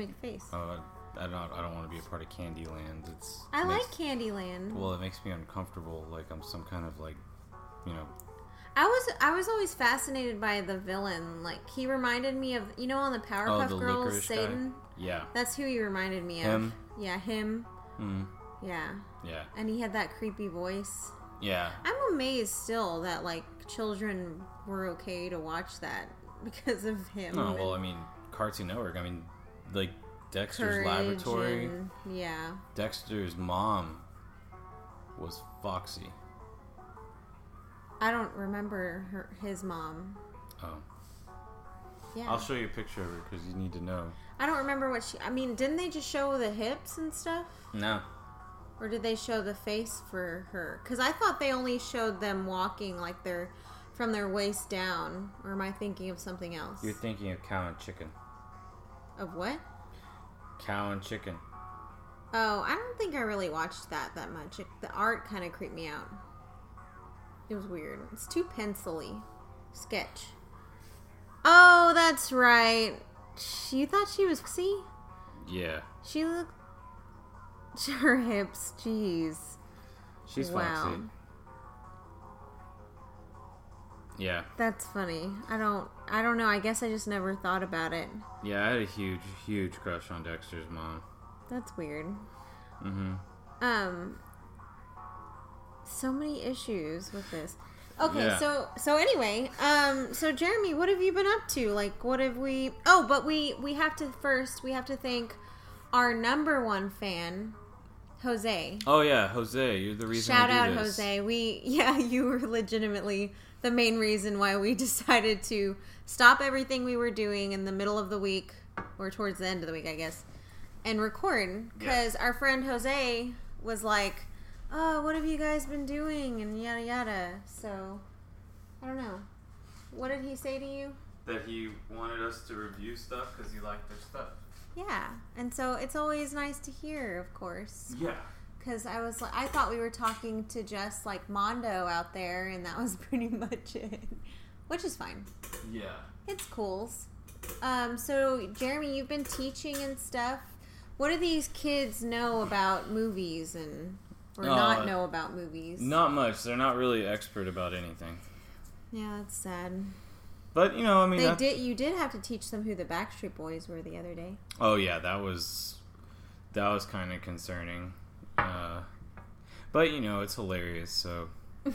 you make a face? Uh, I don't. I don't want to be a part of Candyland. It's. I like makes- Candyland. Well, it makes me uncomfortable. Like I'm some kind of like, you know. I was I was always fascinated by the villain. Like he reminded me of you know on the Powerpuff Oh, the Girls, licorice guy? Satan. Yeah. That's who he reminded me of. Him? Yeah, him. Mm, Yeah, yeah. and he had that creepy voice. Yeah. I'm amazed still that like children were okay to watch that because of him. Oh well, I mean, Cartoon Network. I mean, like Dexter's Courage laboratory. and- yeah. Dexter's mom was Foxy. I don't remember her, his mom. Oh, Yeah. I'll show you a picture of her because you need to know. I don't remember what she. I mean, didn't they just show the hips and stuff? No. Or did they show the face for her? Because I thought they only showed them walking like they're from their waist down. Or am I thinking of something else? You're thinking of cow and chicken. Of what? Cow and chicken. Oh, I don't think I really watched that that much. It, the art kind of creeped me out. It was weird. It's too pencily. Sketch. Oh, that's right. You thought she was see? Yeah. She looked. Her hips, jeez. She's Wow. Foxy. Yeah. That's funny. I don't. I don't know. I guess I just never thought about it. Yeah, I had a huge, huge crush on Dexter's mom. That's weird. Mm-hmm. Um. So many issues with this. Okay, Yeah. so so anyway, um, so Jeremy, what have you been up to? Like, what have we? Oh, but we we have to first we have to thank our number one fan, Jose. Oh yeah, Jose, you're the reason. Shout out. Jose. We yeah, you were legitimately the main reason why we decided to stop everything we were doing in the middle of the week or towards the end of the week, I guess, and record because our friend Jose was like, "Oh, what have you guys been doing?" and yada yada. So I don't know. What did he say to you? That he wanted us to review stuff because he liked their stuff. Yeah, and so it's always nice to hear, of course. Yeah. Because I was like, I thought we were talking to just like Mondo out there, and that was pretty much it, which is fine. Yeah. It's cools. Um, so Jeremy, you've been teaching and stuff. What do these kids know about movies and or Uh, not know about movies? Not much. They're not really expert about anything. Yeah, that's sad. But you know, I mean, They that- did. You did have to teach them who the Backstreet Boys were the other day. Oh yeah, that was that was kind of concerning. Uh, but you know, it's hilarious. So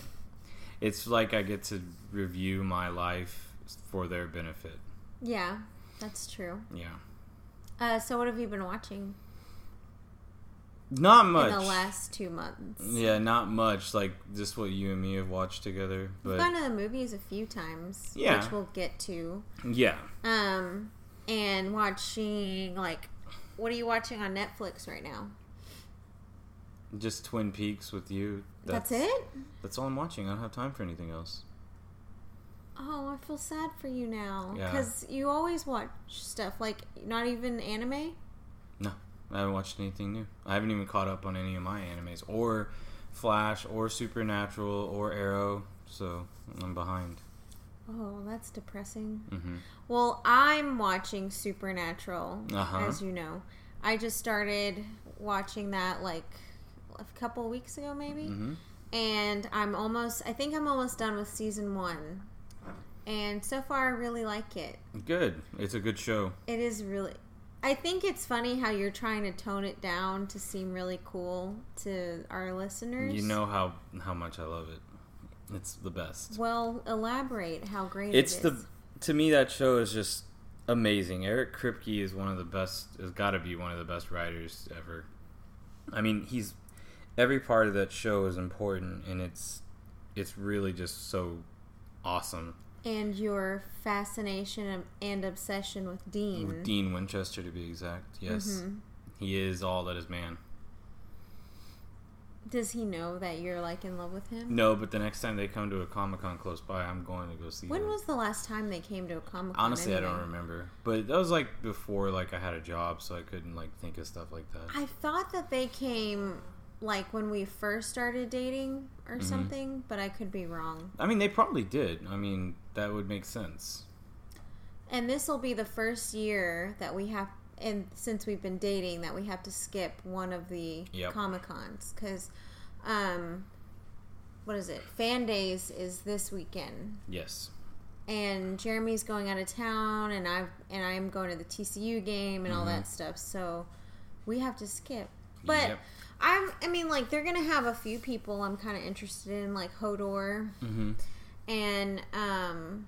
it's like I get to review my life for their benefit. Yeah, that's true. Yeah. Uh, so what have you been watching Not much. in the last two months? yeah, not much. Like just what you and me have watched together. We've gone to the movies a few times, Yeah. which we'll get to. yeah, Um, and watching like, what are you watching on Netflix right now? Just Twin Peaks with you. That's, it. That's all I'm watching. I don't have time for anything else. Oh, I feel sad for you now Yeah. because you always watch stuff like not even anime. No, I haven't watched anything new. I haven't even caught up on any of my animes or Flash or Supernatural or Arrow. So I'm behind. Oh, that's depressing. hmm Well, I'm watching Supernatural, Uh-huh. as you know. I just started watching that like a couple weeks ago, maybe. hmm and I'm almost I think I'm almost done with season 1. And so far I really like it. Good. It's a good show. It is really I think it's funny how you're trying to tone it down to seem really cool to our listeners. You know how how much I love it. It's the best. Well, elaborate how great It's it the to me that show is just amazing. Eric Kripke is one of the best. Has got to be one of the best writers ever. I mean, he's every part of that show is important, and it's it's really just so awesome. and your fascination and obsession with Dean. With Dean Winchester, to be exact. Yes, Mhm. he is all that is man. Does he know that you're like in love with him? No, but the next time they come to a Comic Con close by, I'm going to go see. When them. was the last time they came to a comic con? Honestly, I don't remember. But that was like before like I had a job, so I couldn't like think of stuff like that. I thought that they came like when we first started dating or Mm-hmm. something, but I could be wrong. I mean, they probably did. I mean, that would make sense. And this will be the first year that we have, and since we've been dating, that we have to skip one of the Yep. Comic Cons because, um, what is it? Fan Days is this weekend, Yes. and Jeremy's going out of town, and I and I'm going to the TCU game and all that stuff. So we have to skip. But Mm-hmm. Yep. I'm, I mean, like they're gonna have a few people I'm kind of interested in, like Hodor Mm-hmm. and um,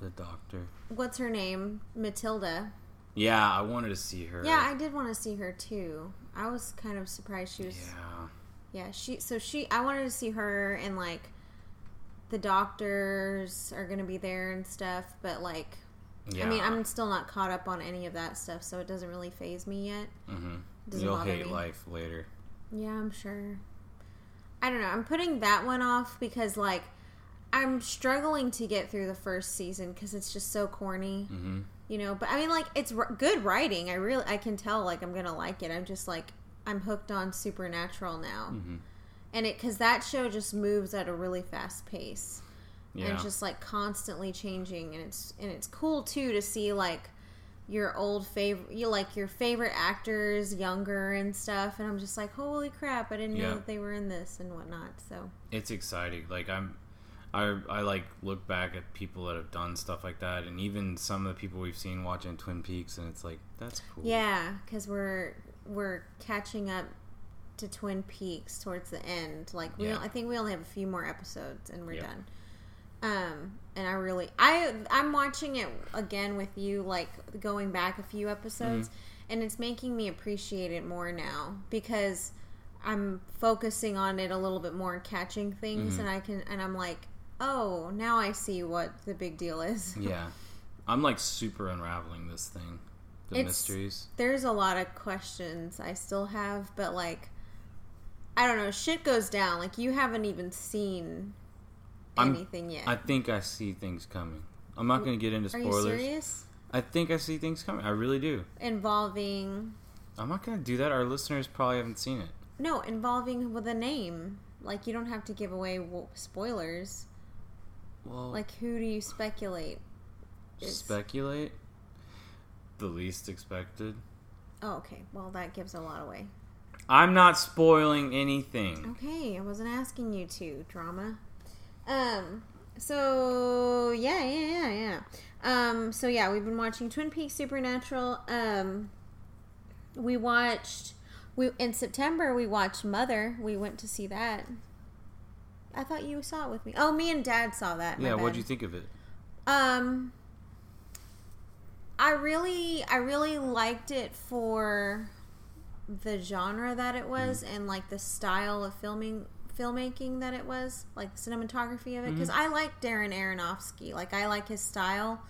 The doctor. what's her name, Matilda. Yeah, I wanted to see her. Yeah, I did want to see her too. I was kind of surprised she was. Yeah. Yeah, she. So she. I wanted to see her and like, the doctors are gonna be there and stuff. But like, Yeah. I mean, I'm still not caught up on any of that stuff, so it doesn't really phase me yet. Mm-hmm. You'll hate me. life later. Yeah, I'm sure. I don't know. I'm putting that one off because like, I'm struggling to get through the first season because it's just so corny. Mm-hmm. you know but i mean like it's r- good writing i really i can tell like i'm gonna like it i'm just like i'm hooked on supernatural now Mhm. and it because that show just moves at a really fast pace and Yeah. it's just like constantly changing and it's and it's cool too to see like your old favorite you like your favorite actors younger and stuff and i'm just like holy crap i didn't Yeah. know that they were in this and whatnot so it's exciting. Like I'm, I I like look back at people that have done stuff like that, and even some of the people we've seen watching Twin Peaks, and it's like that's cool. Yeah, because we're we're catching up to Twin Peaks towards the end. Like we, Yeah. I think we only have a few more episodes and we're done. Um, and I really, I I'm watching it again with you, like going back a few episodes, Mm-hmm. and it's making me appreciate it more now because I'm focusing on it a little bit more and catching things, Mm-hmm. and I can, and I'm like, oh, now I see what the big deal is. Yeah. I'm like super unraveling this thing, the It's- mysteries. there's a lot of questions I still have, but like, I don't know. Shit goes down. Like you haven't even seen I'm- yet. I think I see things coming. I'm not going to get into Are you spoilers. serious? I think I see things coming. I really do. Involving I'm not going to do that. Our listeners probably haven't seen it. no, involving with a name. Like you don't have to give away spoilers. Well, Like who do you speculate? is- speculate. The least expected. Oh, okay. Well, that gives a lot away. I'm not spoiling anything. Okay, I wasn't asking you to drama. Um. So yeah, yeah, yeah, yeah. Um. So yeah, we've been watching Twin Peaks Supernatural. Um. We watched. We in September we watched Mother. We went to see that. I thought you saw it with me. Oh, me and Dad saw that. Yeah, what'd you think of it? Um, I really, I really liked it for the genre that it was and like the style of filming, filmmaking that it was, like the cinematography of it. Because I like Darren Aronofsky. Like I like his style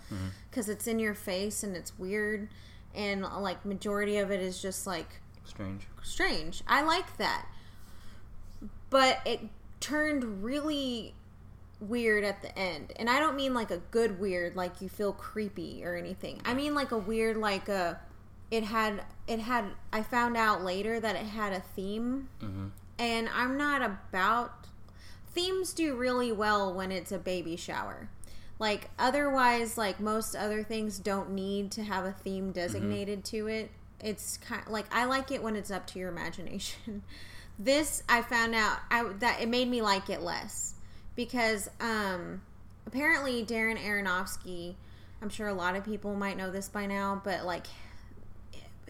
because it's in your face and it's weird, and like majority of it is just like Strange. strange. I like that. But it turned really weird at the end. And I don't mean like a good weird like you feel creepy or anything. I mean like a weird like a it had it had I found out later that it had a theme. Mhm. And I'm not about themes do really well when it's a baby shower. Like otherwise like most other things don't need to have a theme designated to it. It's kind of, like I like it when it's up to your imagination. this I found out I that it made me like it less because um apparently Darren Aronofsky, I'm sure a lot of people might know this by now, but like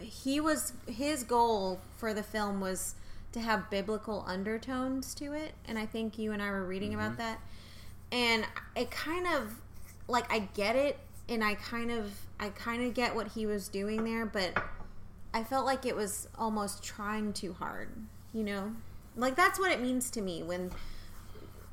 he was his goal for the film was to have biblical undertones to it and i think you and i were reading about mm-hmm. that. And it kind of like i get it and i kind of i kind of get what he was doing there but i felt like it was almost trying too hard you know? Like that's what it means to me when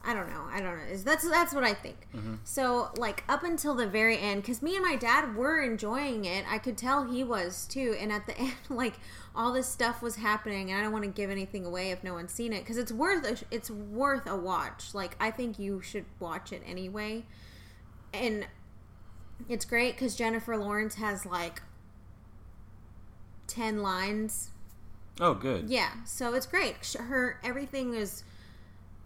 I don't know. I don't know. That's that's what I think. Mm-hmm. So like up until the very end, because me and my dad were enjoying it. I could tell he was too. And at the end, like all this stuff was happening, and I don't want to give anything away if no one's seen it because it's worth a, it's worth a watch. Like I think you should watch it anyway. And it's great because Jennifer Lawrence has like ten lines Oh, good. Yeah, so it's great. Her everything is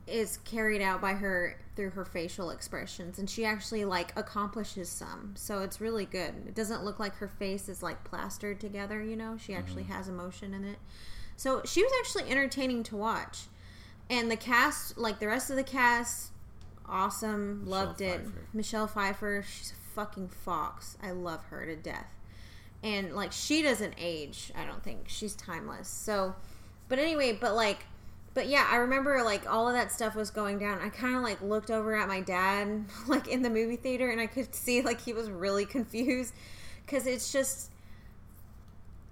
is carried out by her through her facial expressions and she actually like accomplishes some. So it's really good. It doesn't look like her face is like plastered together, you know. She actually mm-hmm. has emotion in it. So she was actually entertaining to watch. And the cast, like the rest of the cast, awesome. Michelle Loved it. Pfeiffer. Michelle Pfeiffer, she's a fucking fox. I love her to death. And like she doesn't age, I don't think. She's timeless. So but anyway, but like but yeah, I remember like all of that stuff was going down. I kind of like looked over at my dad like in the movie theater and I could see like he was really confused cuz it's just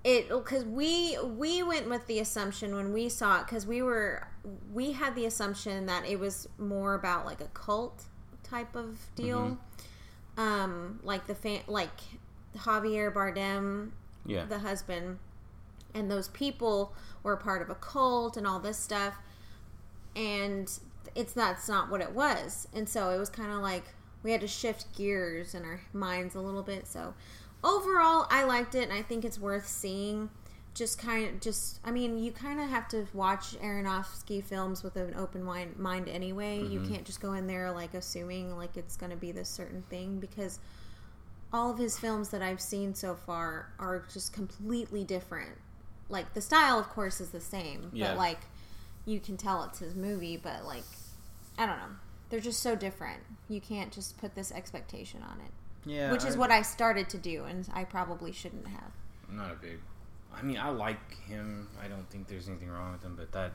it because we we went with the assumption when we saw it because we were we had the assumption that it was more about like a cult type of deal um like the fan like javier bardem Yeah. the husband and those people were part of a cult and all this stuff. And it's that's not what it was. And so it was kind of like we had to shift gears in our minds a little bit. So overall i liked it and i think it's worth seeing. Just kind of just i mean you kind of have to watch aronofsky films with an open mind, mind anyway. You mm-hmm. can't just go in there like assuming like it's going to be this certain thing because all of his films that I've seen so far are just completely different. Like the style, of course, is the same, Yeah. but like you can tell it's his movie. But like, I don't know, they're just so different. You can't just put this expectation on it, Yeah. which is I- what I started to do, and I probably shouldn't have. I'm not a big. I mean, I like him. I don't think there's anything wrong with him, but that.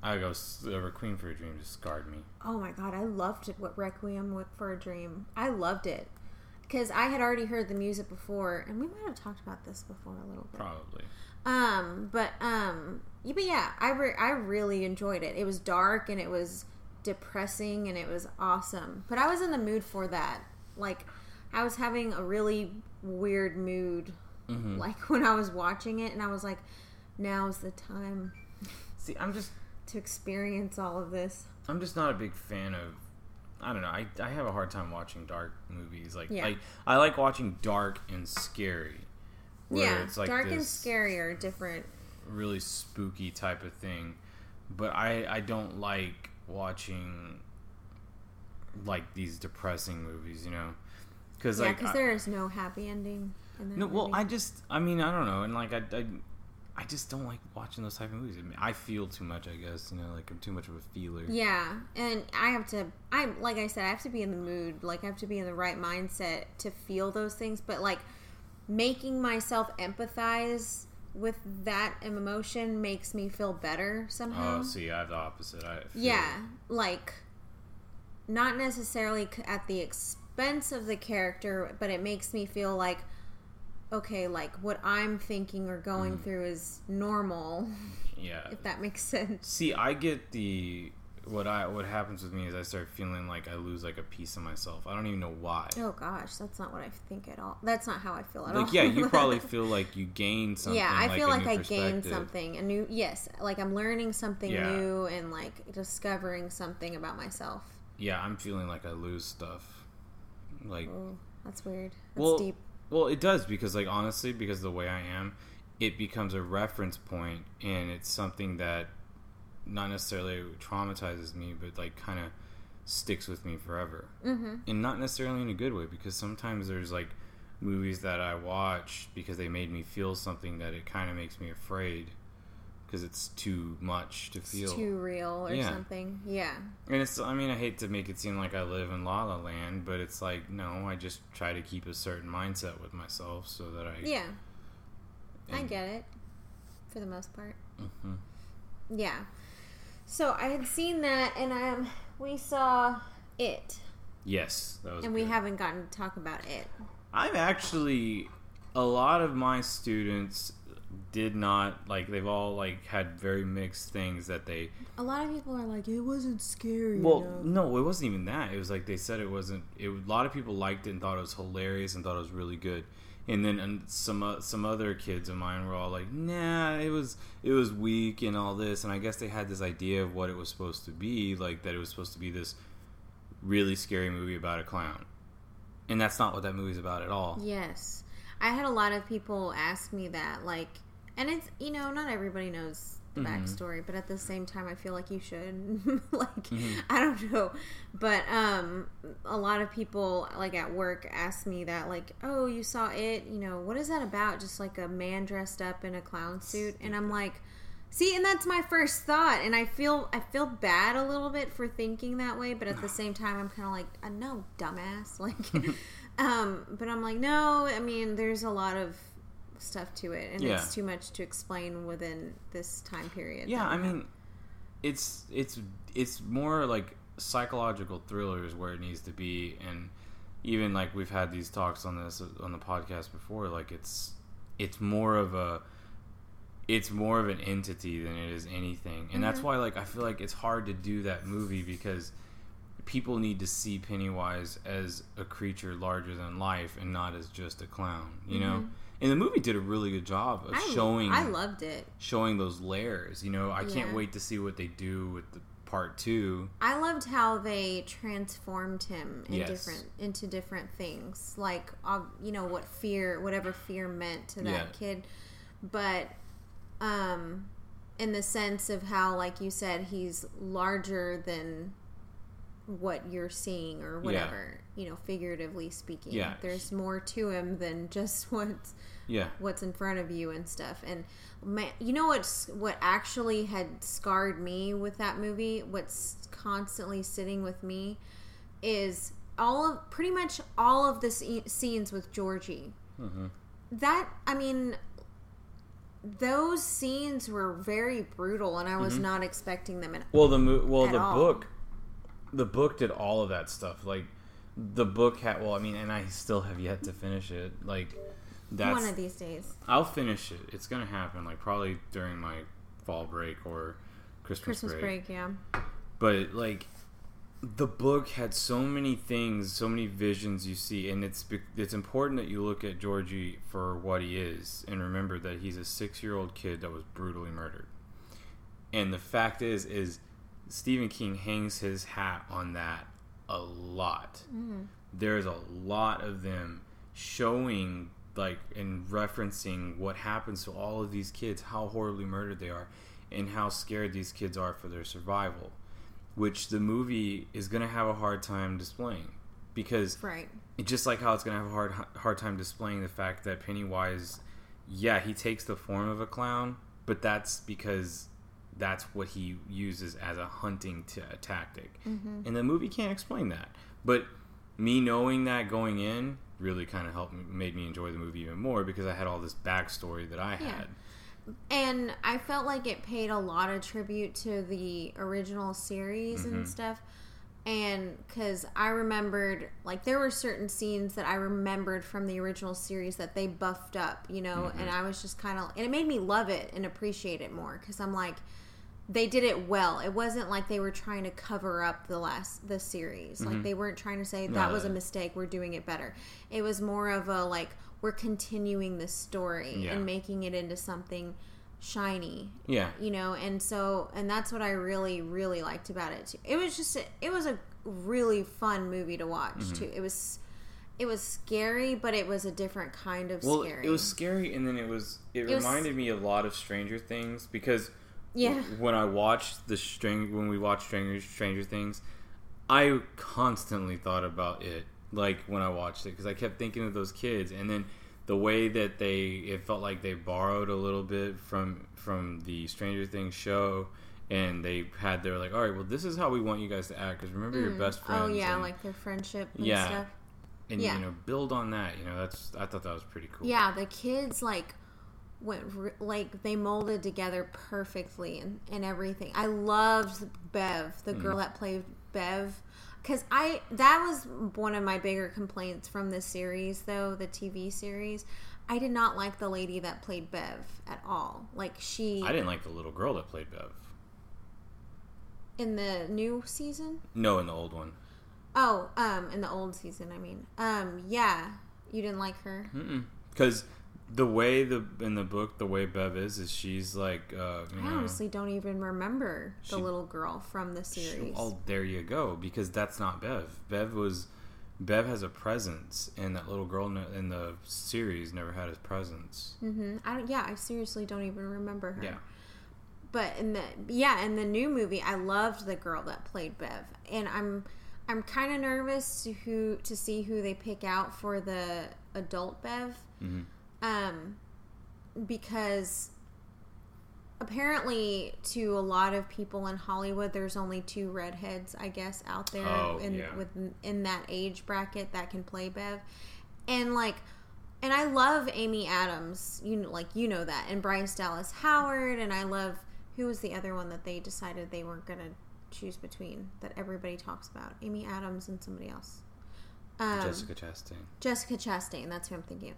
I go over Queen for a Dream just scarred me. Oh my god, I loved it. What Requiem for a Dream. I loved it because I had already heard the music before, and we might have talked about this before a little bit. Probably. Um, but um, yeah, but yeah, I re- I really enjoyed it. It was dark and it was depressing and it was awesome. But I was in the mood for that. Like, I was having a really weird mood, hmm like when I was watching it, and I was like, now's the time See, I'm just. to experience all of this. I'm just not a big fan of. I don't know. I, I have a hard time watching dark movies. Like, Yeah. like I like watching dark and scary. where yeah, it's like dark and scary are different. really spooky type of thing. But I I don't like watching like these depressing movies. You know, because yeah, because I- there is no happy ending. In that No, well. I just, I mean, I don't know, and like, I, I, I just don't like watching those type of movies. I, mean, I feel too much, I guess. You know, like I'm too much of a feeler. Yeah, and I have to. I like I said, I have to be in the mood. Like I have to be in the right mindset to feel those things. But like making myself empathize with that emotion makes me feel better somehow. Oh, see, I have the opposite. I feel, yeah, like not necessarily at the expense of the character, but it makes me feel like okay, like what I'm thinking or going mm. through is normal. yeah. If that makes sense. See, I get the what I what happens with me is I start feeling like I lose like a piece of myself. I don't even know why. Oh gosh, that's not what I think at all. That's not how I feel at all. Like, yeah, you probably feel like you gain something. yeah, I feel like I gained something, a new yes, like I'm learning something Yeah. new and like discovering something about myself. Yeah, I'm feeling like I lose stuff. Like, Oh, that's weird. That's well, deep. Well, it does because, like, honestly, because the way I am, it becomes a reference point, and it's something that not necessarily traumatizes me, but like kind of sticks with me forever, hmm and not necessarily in a good way. Because sometimes there's like movies that I watch because they made me feel something that it kind of makes me afraid because it's too much to It's feel. too real or Yeah. something. Yeah. And it's, I mean, I hate to make it seem like I live in La La Land, but it's like, no, I just try to keep a certain mindset with myself so that I. Yeah. I get it. For the most part. Mhm. Yeah. So I had seen that and um we saw it. Yes, that was. And we haven't gotten to talk about it. I'm actually. A lot of my students did not like. They've all like had very mixed things that they. A lot of people are like, it wasn't scary. Well, enough." no, it wasn't even that. It was like they said it wasn't. It, a lot of people liked it and thought it was hilarious and thought it was really good. And then and some uh, some other kids of mine were all like, "Nah, it was it was weak and all this." And I guess they had this idea of what it was supposed to be, like that it was supposed to be this really scary movie about a clown. And that's not what that movie's about at all. Yes. I had a lot of people ask me that, like, And it's you know not everybody knows the Mhm. backstory, but at the same time, I feel like you should. like Mhm. I don't know, but um, a lot of people like at work ask me that like, oh, you saw it? You know, what is that about? Just like a man dressed up in a clown suit, and I'm like. See, and that's my first thought, and I feel I feel bad a little bit for thinking that way, but at the same time, I'm kind of like, uh, no, dumbass, like, um, but I'm like, no, I mean, there's a lot of stuff to it, and Yeah. it's too much to explain within this time period. Yeah, I mean, it's it's it's more like psychological thrillers where it needs to be, and even like we've had these talks on this on the podcast before. Like it's it's more of a it's more of an entity than it is anything, and that's Mhm. why like I feel like it's hard to do that movie because people need to see Pennywise as a creature larger than life and not as just a clown. You know. Mhm. And the movie did a really good job of I, showing I loved it. showing those layers. You know, I can't wait to see what they do with the part two. I loved how they transformed him in Yes. different into different things, like you know what fear, whatever fear meant to that Yeah. kid, but um, in the sense of how, like you said, he's larger than what you're seeing or whatever. You know, figuratively speaking, Yeah. there's more to him than just what's Yeah, what's in front of you and stuff. And man, you know what's what actually had scarred me with that movie? What's constantly sitting with me is all of pretty much all of the sce- scenes with Georgie. hmm That I mean, those scenes were very brutal, and I was Mhm. not expecting them. And Well, the mo- well At the all. book, the book did all of that stuff. Like the book had. Well, I mean, and I still have yet to finish it. Like that's. one of these days, I'll finish it. It's gonna happen. Like probably during my fall break or Christmas, break. Christmas break, yeah, but like the book had so many things so many visions you see and it's it's important that you look at Georgie for what he is and remember that he's a 6-year-old kid that was brutally murdered and the fact is is Stephen King hangs his hat on that a lot. Mm-hmm. there's a lot of them showing like and referencing what happens to all of these kids how horribly murdered they are and how scared these kids are for their survival which the movie is going to have a hard time displaying. Because right, just like how it's going to have a hard hard time displaying the fact that Pennywise yeah he takes the form of a clown but that's because that's what he uses as a hunting t- tactic mm-hmm. and the movie can't explain that. But me knowing that going in really kind of helped me, made me enjoy the movie even more because I had all this backstory that I Yeah. had. and I felt like it paid a lot of tribute to the original series Mhm. and stuff. And because I remembered, like, there were certain scenes that I remembered from the original series that they buffed up, you know, Mhm. and I was just kind of, and it made me love it and appreciate it more because I'm like, they did it well. It wasn't like they were trying to cover up the last the series. Like Mhm. they weren't trying to say No, that was a mistake. We're doing it better. It was more of a like we're continuing the story Yeah. and making it into something shiny Yeah. you know and so and that's what i really really liked about it too it was just a, it was a really fun movie to watch Mhm. too it was it was scary but it was a different kind of Well, scary it was scary, and then it was. It, It was- reminded me a lot of Stranger Things because yeah when I watched the string when we watched Stranger Stranger Things, I constantly thought about it. Like when I watched it, because I kept thinking of those kids, and then the way that they it felt like they borrowed a little bit from from the Stranger Things show. And they had their like, all right, well, this is how we want you guys to act. Because remember your Mm. best friends. oh yeah and, like their friendship and Yeah. stuff and yeah. you know, build on that. You know, that's I thought that was pretty cool. yeah the kids like went re- like they molded together perfectly and, and everything. I loved bev the girl Mm. that played bev. Because i that was one of my bigger complaints from this series though the tv series. I did not like the lady that played bev at all. Like she I didn't like the little girl that played Bev. in the new season? No, in the old one. oh um in the old season i mean. Um yeah. You didn't like her? Because the way the in the book, the way Bev is, is she's like, uh, you i know, honestly don't even remember the She- little girl from the she- series oh, there you go. Because that's not Bev. Bev was Bev has a presence, and that little girl in the series never had a presence. hmm I don't, yeah, I seriously don't even remember her. Yeah. But in the yeah, in the new movie, I loved the girl that played Bev, and I'm I'm kind of nervous to who to see who they pick out for the adult Bev, hmm um, because apparently to a lot of people in Hollywood, there's only two redheads, I guess, out there Oh, in yeah. with in that age bracket that can play Bev, and like. And I love Amy Adams, you know, like you know that, and Bryce Dallas Howard, and I love who was the other one that they decided they weren't gonna choose between that everybody talks about, Amy Adams and somebody else. Um, Jessica Chastain. Jessica Chastain, that's who I'm thinking of.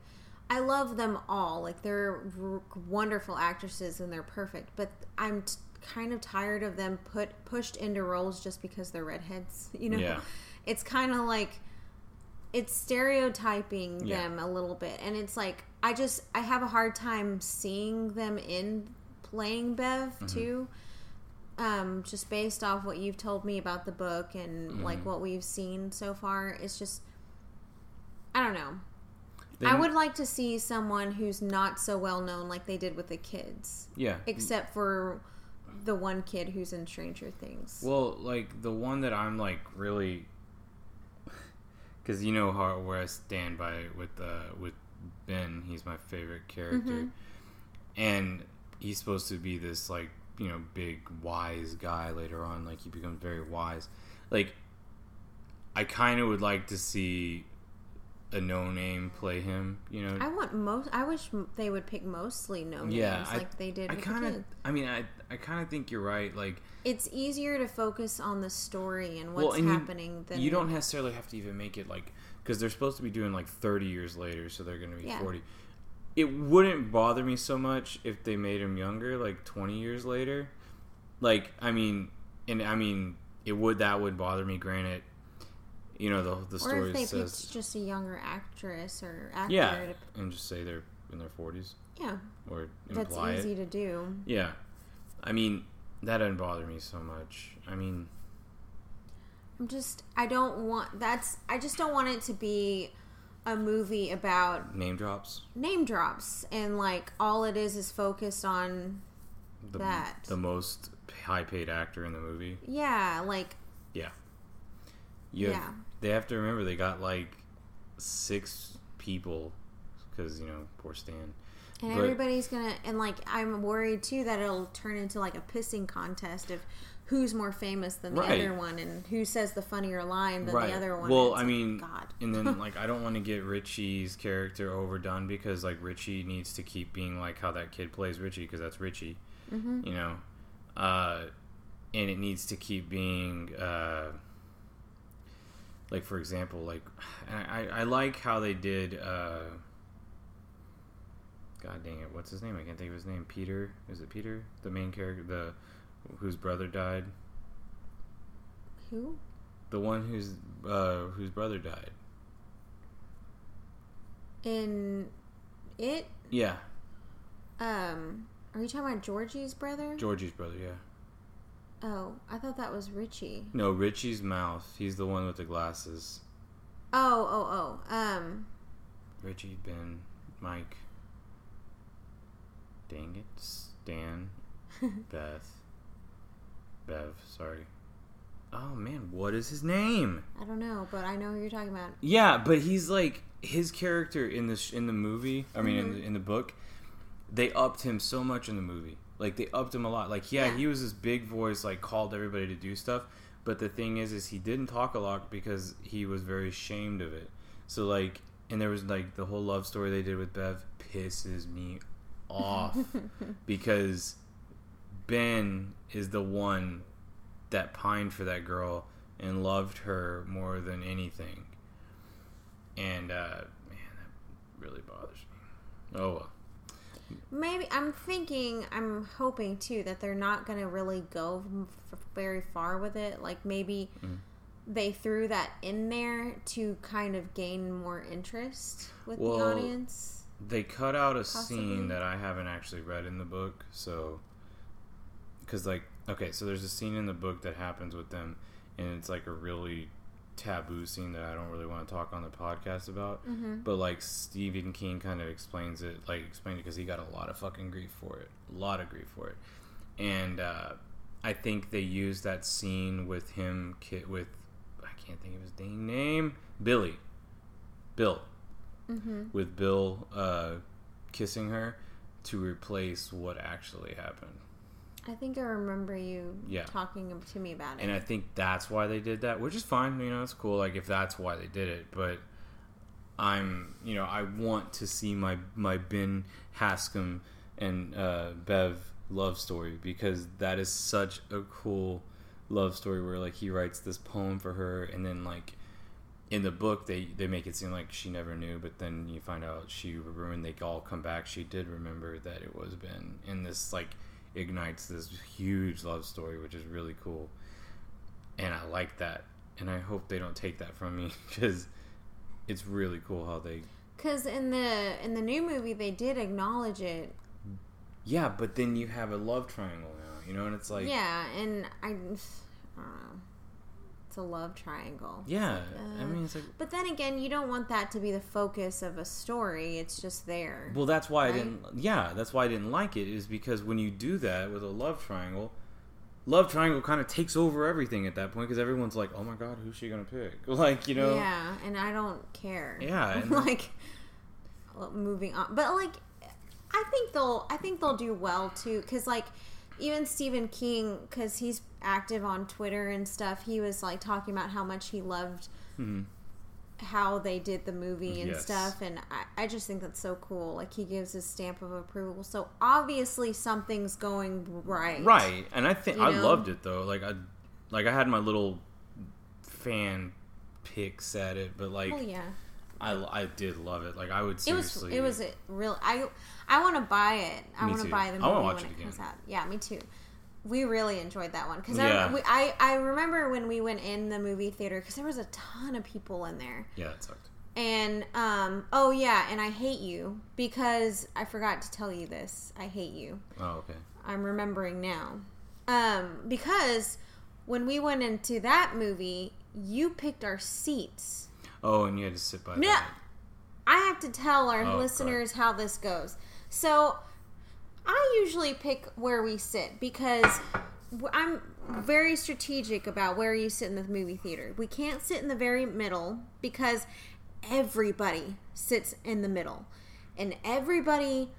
I love them all. Like they're r- wonderful actresses and they're perfect. But I'm t- kind of tired of them put pushed into roles just because they're redheads. You know, Yeah. it's kind of like it's stereotyping Yeah. them a little bit, and it's like I just I have a hard time seeing them in playing Bev Mm-hmm. too. Um, just based off what you've told me about the book and Mm-hmm. like what we've seen so far, it's just I don't know. They- I would like to see someone who's not so well known like they did with the kids, Yeah. except for the one kid who's in Stranger Things. Well, like the one that I'm like really, because you know how where I stand by with uh with Ben. He's my favorite character, Mhm. and he's supposed to be this like you know big wise guy later on. Like he becomes very wise. Like I kind of would like to see a no name play him. You know, I want most. I wish they would pick mostly no names Yeah, I- like they did I kind of. I mean, I I kind of think you're right. Like. It's easier to focus on the story and what's Well, and you- happening than you don't necessarily have to even make it like because they're supposed to be doing like 30 years later so they're going to be Yeah. 40 it wouldn't bother me so much if they made him younger like 20 years later like i mean and i mean it would that would bother me granted you know the the Or story if they says picked just a younger actress or actor. yeah to- and just say they're in their 40s yeah, or that's easy it to do. yeah i mean that doesn't bother me so much i mean I'm just. I don't want. That's. I just don't want it to be a movie about name drops name drops and like all it is is focused on the, That. the most high paid actor in the movie yeah like Yeah. You have, Yeah. They have to remember they got like six people because you know poor Stan. and But- everybody's gonna and like i'm worried too that it'll turn into like a pissing contest of who's more famous than the Right. other one and who says the funnier line than right. the other one Well, I like, mean, god and then like I don't want to get Richie's character overdone because like Richie needs to keep being like how that kid plays Richie because that's Richie. Mhm. You know, uh, and it needs to keep being. Uh, like for example, like I, I like how they did. Uh, God dang it! What's his name? I can't think of his name. Peter? Is it Peter? The main character, the whose brother died. who The one whose uh, whose brother died. in it Yeah, um are you talking about georgie's brother Georgie's brother. Yeah. Oh i thought that was richie No, Richie's mouth. He's the one with the glasses. oh oh oh um Richie, Ben, Mike. Dang it, Stan, Beth, Bev. Sorry. Oh man, what is his name? i don't know but i know who you're talking about Yeah, but he's like his character in the sh- in the movie. I mean, in, the, in the book, they upped him so much in the movie. Like they upped him a lot. Like yeah, Yeah. he was this big voice, like called everybody to do stuff. But the thing is, is he didn't talk a lot because he was very ashamed of it. So like, and there was like the whole love story they did with Bev pisses me off because Ben is the one that pined for that girl and loved her more than anything. And uh, man, that really bothers me. Oh well. Maybe I'm thinking, I'm hoping too that they're not going to really go f- very far with it. Like maybe Mm. they threw that in there to kind of gain more interest with Well, the audience. They cut out a Possibly. scene that I haven't actually read in the book, so because like okay, so there's a scene in the book that happens with them, and it's like a really taboo scene that I don't really want to talk on the podcast about. Mm-hmm. But like Stephen King kind of explains it, like explained it because he got a lot of fucking grief for it, a lot of grief for it, and uh, I think they used that scene with him ki- with I can't think of his dang name, Billy, Bill, Mm-hmm. with Bill uh, kissing her to replace what actually happened. I think I remember you Yeah. talking to me about it. And I think that's why they did that, which is fine. You know, it's cool. Like if that's why they did it, but I'm, you know, I want to see my my Ben Hanscom and uh, Bev love story because that is such a cool love story where like he writes this poem for her, and then like in the book they they make it seem like she never knew, but then you find out she when they all come back, she did remember that it was Ben, in this like ignites this huge love story, which is really cool. And I like that. And I hope they don't take that from me because it's really cool how they. Because in the in the new movie, they did acknowledge it. Yeah, but then you have a love triangle now, you know, and it's like. yeah, and I, I don't know. It's a love triangle. Yeah, I Uh, mean, it's like. But then again, you don't want that to be the focus of a story. It's just there. Well, that's why I didn't. Yeah, that's why I didn't like it. Is because when you do that with a love triangle, love triangle kind of takes over everything at that point because everyone's like, "Oh my god, who's she gonna pick?" Like you know. Yeah, and I don't care. Yeah, and- like moving on, but like I think they'll I think they'll do well too because like even Stephen King because he's active on Twitter and stuff. He was like talking about how much he loved Mhm. how they did the movie and Yes. stuff and I, I just think that's so cool like he gives his stamp of approval so obviously something's going right Right, and I think You I know? loved it though. Like I, like I had my little fan picks at it, but like well yeah I, I did love it. Like I would seriously. it was it was a real i i want to buy it i want to buy the movie wanna when it, it again. comes out yeah me too we really enjoyed that one because Yeah. I, we- I i remember when we went in the movie theater because there was a ton of people in there Yeah, it sucked. and um oh yeah and i hate you because i forgot to tell you this i hate you Oh, okay. I'm remembering now. Um, because when we went into that movie, you picked our seats. Oh, and you had to sit by. No, that. I have to tell our Oh, listeners how this goes. So, I usually pick where we sit because I'm very strategic about where you sit in the movie theater. We can't sit in the very middle because everybody sits in the middle. And everybody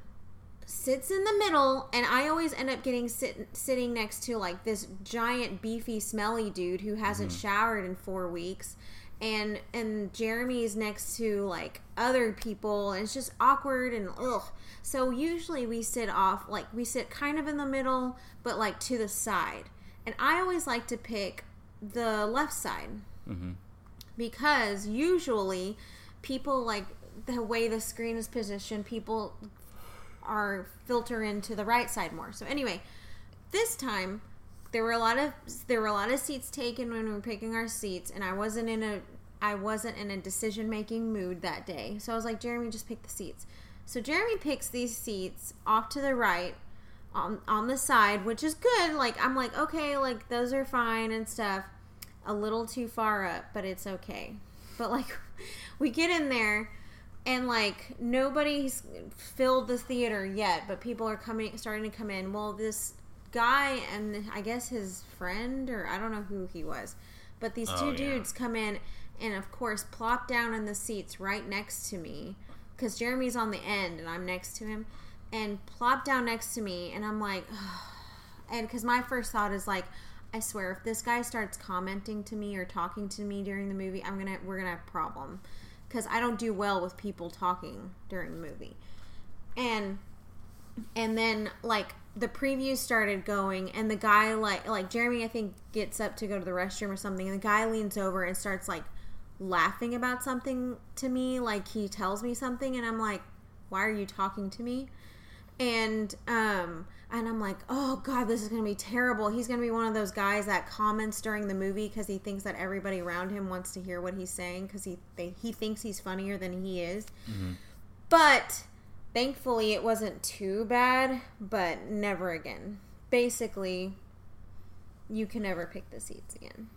sits in the middle and I always end up getting sit, sitting next to like this giant beefy smelly dude who hasn't mm-hmm. showered in 4 weeks and and Jeremy's next to like other people and it's just awkward and ugh. So usually we sit off like we sit kind of in the middle but like to the side. And I always like to pick the left side Mhm. because usually people like the way the screen is positioned people are filter into the right side more so anyway this time there were a lot of there were a lot of seats taken when we were picking our seats and i wasn't in a i wasn't in a decision making mood that day. So i was like jeremy just pick the seats. So jeremy picks these seats off to the right on on the side which is good. Like i'm like okay like those are fine and stuff. A little too far up but it's okay. But like we get in there and like nobody's filled the theater yet but people are coming starting to come in. Well this guy and i guess his friend or i don't know who he was but these two Oh, yeah. dudes come in and of course plop down in the seats right next to me because jeremy's on the end and i'm next to him and plop down next to me and i'm like and because my first thought is like i swear if this guy starts commenting to me or talking to me during the movie i'm gonna we're gonna have a problem because i don't do well with people talking during the movie and and then like the preview started going and the guy like like jeremy i think gets up to go to the restroom or something and the guy leans over and starts like laughing about something to me like he tells me something and i'm like why are you talking to me? And um and i'm like oh god this is gonna be terrible. He's gonna be one of those guys that comments during the movie because he thinks that everybody around him wants to hear what he's saying because he they, he thinks he's funnier than he is. But thankfully it wasn't too bad but never again basically you can never pick the seats again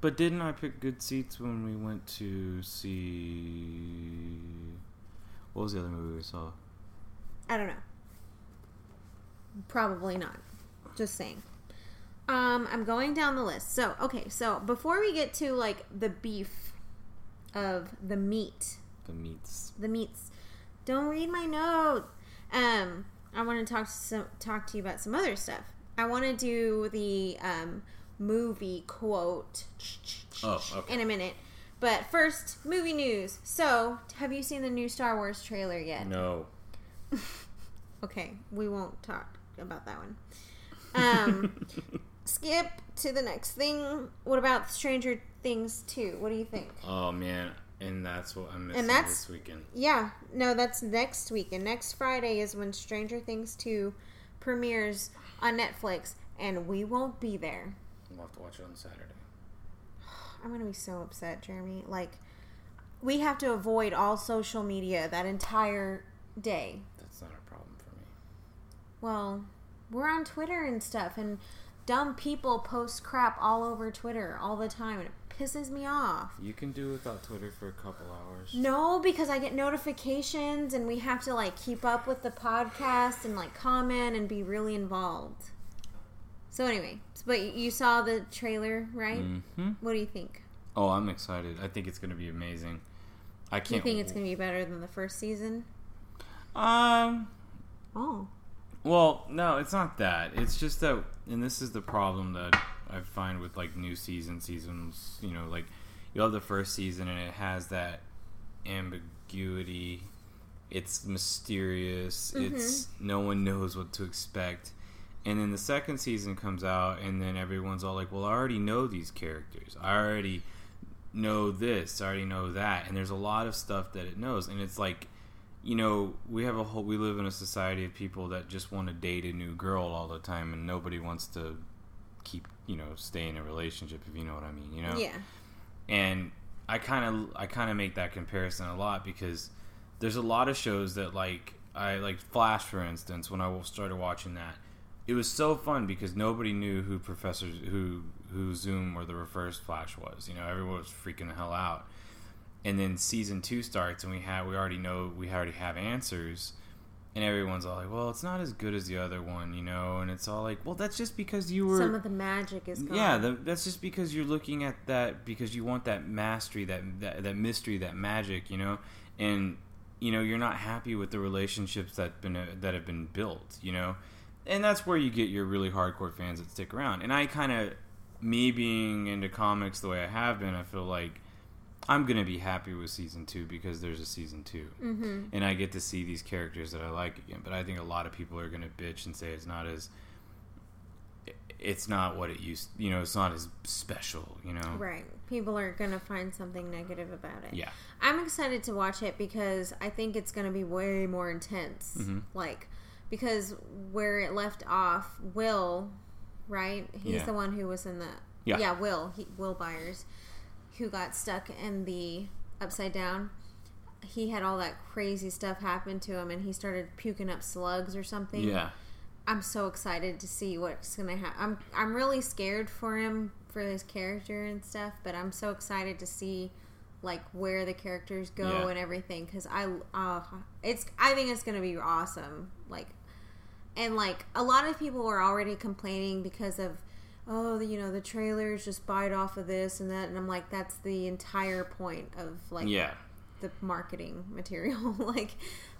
But didn't I pick good seats when we went to see? What was the other movie we saw? I don't know. Probably not. Just saying. Um, I'm going down the list. So, okay, so before we get to like the beef of the meat, The meats. the meats, don't read my note. Um, I want to talk to some, talk to you about some other stuff. I want to do the um, movie quote Oh, okay. in a minute. But first, movie news. So, have you seen the new Star Wars trailer yet? No. Okay, we won't talk about that one. Um, skip to the next thing. What about Stranger Things 2? What do you think? Oh man, and that's what I'm missing And that's- this weekend. Yeah, no, that's next week. And next Friday is when Stranger Things 2 premieres on Netflix, and we won't be there. We'll have to watch it on Saturday. I'm going to be so upset, Jeremy. Like, we have to avoid all social media that entire day. That's not a problem for me. Well, we're on Twitter and stuff, and dumb people post crap all over Twitter all the time, and it pisses me off. You can do without Twitter for a couple hours. No, because I get notifications, and we have to like keep up with the podcast and like comment and be really involved. So anyway, but you saw the trailer, right? hmm What do you think? Oh, I'm excited. I think it's gonna be amazing. I can't. You think it's going to be better than the first season? Um. Oh, Well, no, it's not that. It's just that, and this is the problem that I find with like new season seasons. You know, like you have the first season and it has that ambiguity. It's mysterious. Mm-hmm. It's no one knows what to expect. And then the second season comes out, and then everyone's all like, "Well, I already know these characters. I already know this. I already know that." And there's a lot of stuff that it knows, and it's like you know, we have a whole we live in a society of people that just want to date a new girl all the time and nobody wants to keep, you know, stay in a relationship if you know what I mean, you know? yeah. And I kind of I kind of make that comparison a lot because there's a lot of shows that like I like Flash for instance when I started watching that. It was so fun because nobody knew who Professor who who Zoom or the reverse Flash was. You know, everyone was freaking the hell out and then season two starts and we have we already know we already have answers and everyone's all like well it's not as good as the other one you know? And it's all like well that's just because you were Some of the magic is gone. yeah the, that's just because you're looking at that because you want that mastery that, that that mystery that magic you know? And you know you're not happy with the relationships that been uh, that have been built you know? And that's where you get your really hardcore fans that stick around. And i kind of me being into comics the way i have been i feel like i'm gonna be happy with season two because there's a season 2 mm-hmm. and I get to see these characters that I like again. But I think a lot of people are going to bitch and say it's not as it's not what it used. You know, it's not as special. You know, Right. People are going to find something negative about it. Yeah. I'm excited to watch it because I think it's going to be way more intense. Mhm. Like, because where it left off, Will, right? He's Yeah. the one who was in the. Yeah. Will. He, Will Byers, who got stuck in the upside down. He had all that crazy stuff happen to him and he started puking up slugs or something. Yeah, I'm so excited to see what's gonna happen. I'm I'm really scared for him for his character and stuff, but I'm so excited to see like where the characters go Yeah. and everything because I uh, it's I think it's gonna be awesome. Like and like a lot of people were already complaining because of oh the, you know the trailers just bite off of this and that and I'm like that's the entire point of like yeah, the marketing material. like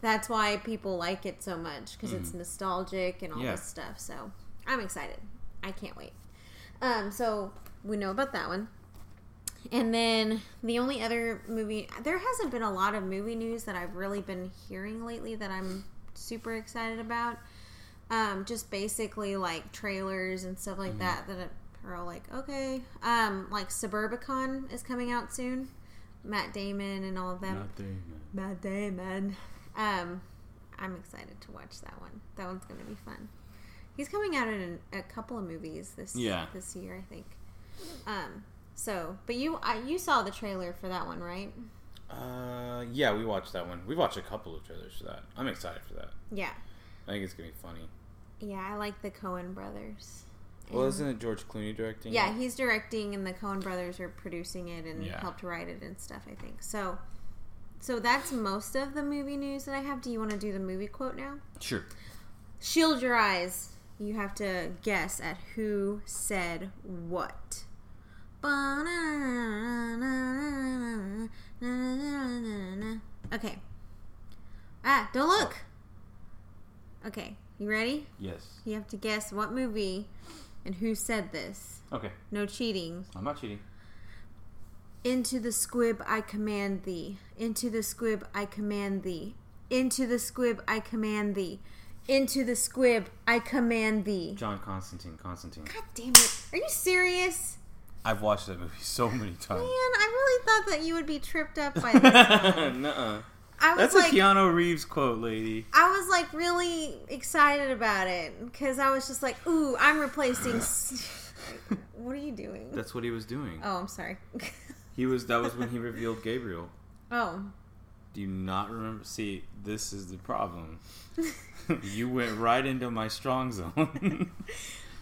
that's why people like it so much because it's nostalgic and all Mm-hmm. Yeah. this stuff. So I'm excited. I can't wait. Um, so we know about that one. And then the only other movie, there hasn't been a lot of movie news that I've really been hearing lately that I'm super excited about. Um, just basically like trailers and stuff Mm-hmm. like that that are all like, okay. Um, like Suburbicon is coming out soon. Matt Damon and all of them. nothing. Matt Damon. Um, I'm excited to watch that one. That one's gonna be fun. He's coming out in a couple of movies this Yeah. this year, I think. Um, so, but you I, you saw the trailer for that one, right? Uh, yeah, we watched that one. We watched a couple of trailers for that. I'm excited for that. Yeah, I think it's gonna be funny. Yeah. I like the Coen brothers, Well, isn't it George Clooney directing? Yeah, it? he's directing, and the Coen Brothers are producing it and Yeah. helped write it and stuff. I think so. So that's most of the movie news that I have. Do you want to do the movie quote now? Sure. Shield your eyes. You have to guess at who said what. Okay. Ah, don't look. Okay, you ready? Yes. You have to guess what movie and who said this. Okay. No cheating. I'm not cheating. Into the squib I command thee. Into the squib I command thee. Into the squib I command thee. Into the squib I command thee. John Constantine. Constantine. God damn it. Are you serious? I've watched that movie so many times. Man. I really thought that you would be tripped up by this. Nuh-uh. I was That's like a Keanu Reeves quote, lady. I was like really excited about it because I was just like, "Ooh, I'm replacing." what are you doing? That's what he was doing. Oh, I'm sorry. He was. That was when he revealed Gabriel. oh, Do you not remember? See, this is the problem. you went right into my strong zone.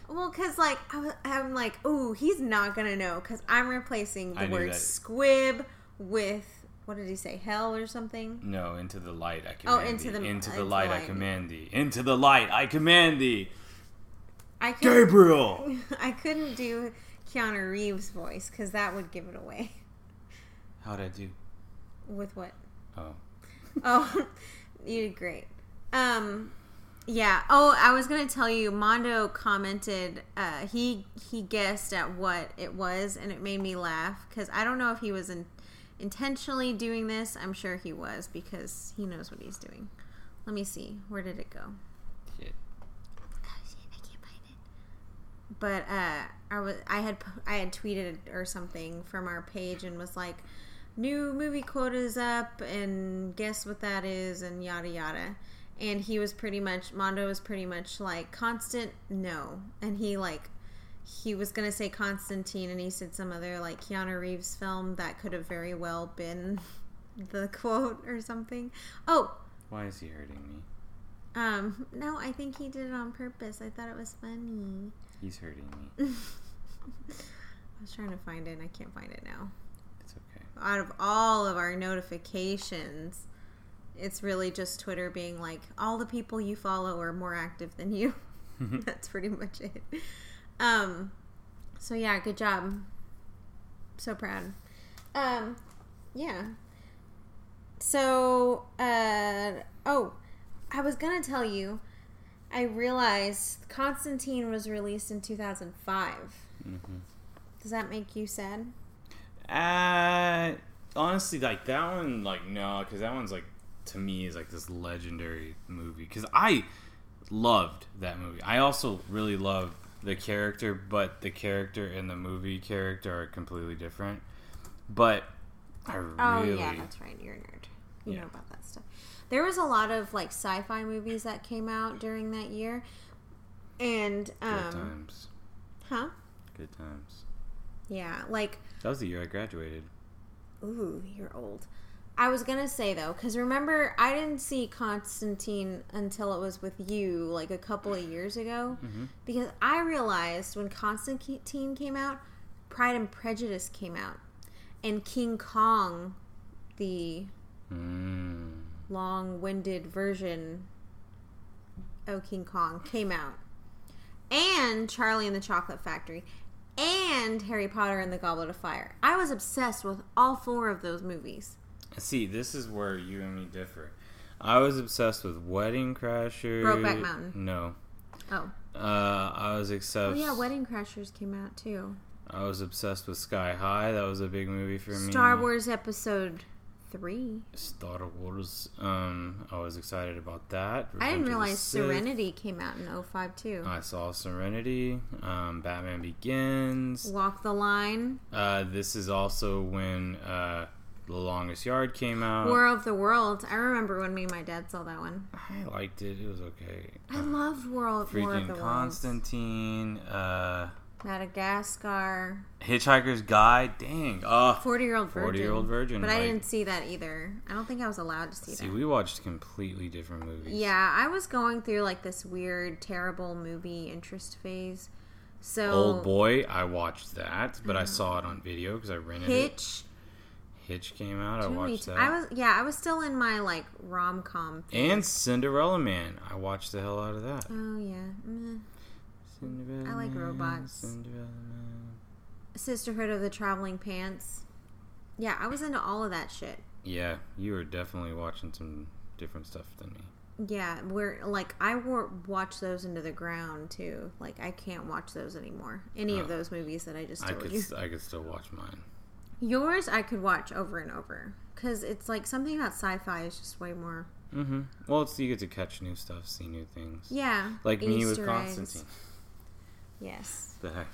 well, because like I I'm like, "Ooh, he's not gonna know," because I'm replacing the word squib with what did he say? Hell or something? no, into the light I command Oh, into thee. the- into into the the light, I command thee. Into the light I command thee. I Gabriel. I couldn't do Keanu Reeves' voice because that would give it away. How'd I do? With what? Oh, Oh, you did great. Um, yeah. Oh, I was gonna tell you. Mondo commented. Uh, he he guessed at what it was, and it made me laugh because I don't know if he was in, intentionally doing this. I'm sure he was because he knows what he's doing. Let me see. Where did it go? shit. Oh, shit, I can't find it. But uh, I was I had I had tweeted or something from our page and was like, new movie quotas up and guess what that is and yada yada. And he was pretty much Mondo was pretty much like constant no, and he like he was gonna say Constantine and he said some other like Keanu Reeves film that could have very well been the quote or something. Oh, Why is he hurting me? um, no, I think he did it on purpose. I thought it was funny. He's hurting me. I was trying to find it and I can't find it now. It's okay. Out of all of our notifications, it's really just Twitter being like, all the people you follow are more active than you. That's pretty much it. Um, so yeah, good job. So proud. Um, yeah. So, uh, oh, I was gonna tell you, I realized Constantine was released in 2005. hmm Does that make you sad? Uh, honestly, like that one, like no, because that one's like to me is like this legendary movie. Because I loved that movie. I also really love the character, but the character and the movie character are completely different. But I really. Oh yeah, that's right. You're a nerd. You Yeah. know about that stuff. There was a lot of like sci-fi movies that came out during that year, and good um, times, huh? good times. Yeah, like That was the year I graduated. ooh, you're old. I was gonna say though, because remember, I didn't see Constantine until it was with you, like a couple of years ago, hmm because I realized when Constantine came out, Pride and Prejudice came out, and King Kong, the Mm. long-winded version of King Kong came out, and Charlie and the Chocolate Factory, and Harry Potter and the Goblet of Fire. I was obsessed with all four of those movies. See, this is where you and me differ. I was obsessed with Wedding Crashers. Brokeback Mountain. No. Oh, Uh, I was obsessed. oh yeah, Wedding Crashers came out too. I was obsessed with Sky High. That was a big movie for me. Star Wars Episode Three. Star Wars. Um, I was excited about that. I didn't Revenge of the realize Serenity came out in 05 too. I saw Serenity. Um, Batman Begins. Walk the Line. Uh, this is also when uh, The Longest Yard came out. War of the Worlds. I remember when me and my dad saw that one. I liked it. It was okay. I loved World War of the Worlds. Constantine. Uh, Madagascar. Hitchhiker's Guide. Dang. Uh, 40 Year Old Virgin. 40 Year Old Virgin. But I didn't see that either. I don't think I was allowed to see, See, that. See, we watched completely different movies. Yeah, I was going through like this weird, terrible movie interest phase So Old Boy, I watched that, but I saw it on video because I rented it. Mm-hmm. Hitch. Hitch came out. I Too many watched that. I was yeah, I was still in my like rom com. and Cinderella Man. I watched the hell out of that. Oh yeah. Cinderella I like Man, robots. Cinderella Man. Sisterhood of the Traveling Pants. Yeah, I was into all of that shit. Yeah, you were definitely watching some different stuff than me. Yeah, where like I wore, watch those into the ground too. Like I can't watch those anymore. Any of Oh. those movies that I just I could you. I could still watch mine. Yours I could watch over and over because it's like something about sci-fi is just way more. Mm-hmm. Well, it's you get to catch new stuff, see new things. Yeah, Like me with Easter eggs. Constantine. Yes, That I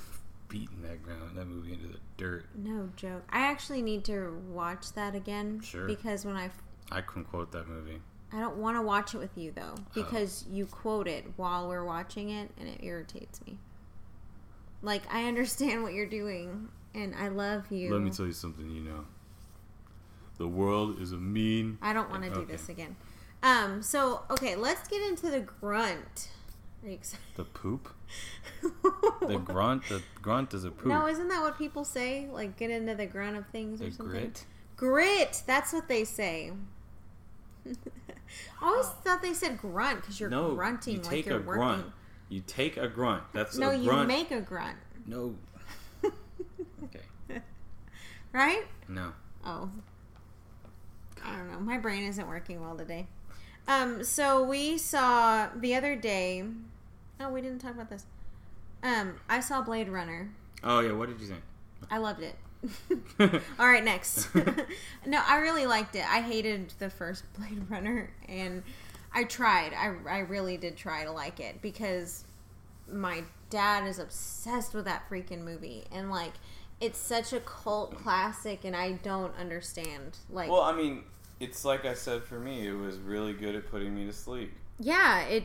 beating that ground, that movie into the dirt. no joke. I actually need to watch that again. Sure. Because when I I can quote that movie. I don't want to watch it with you though Oh. because you quote it while we're watching it and it irritates me. Like I understand what you're doing and I love you. Let me tell you something. You know, the world is a mean. I don't want to do Okay. this again. Um. So okay, let's get into the grunt. Are you excited? The poop. The grunt. The grunt is a poop. No, isn't that what people say? Like get into the grunt of things or something. grit. Grit. That's what they say. I always thought they said grunt because you're No, grunting you like take you're a working. grunt. You take a grunt. That's No, you grunt. make a grunt, No. Right? No. Oh. I don't know. My brain isn't working well today. Um, so we saw the other day. Oh, we didn't talk about this. Um, I saw Blade Runner. Oh yeah. What did you think? I loved it. All right, next. no, I really liked it. I hated the first Blade Runner, and I tried. I, I really did try to like it because my dad is obsessed with that freaking movie, and like it's such a cult classic, and I don't understand. Like, Well, I mean, it's like I said for me. It was really good at putting me to sleep. yeah, it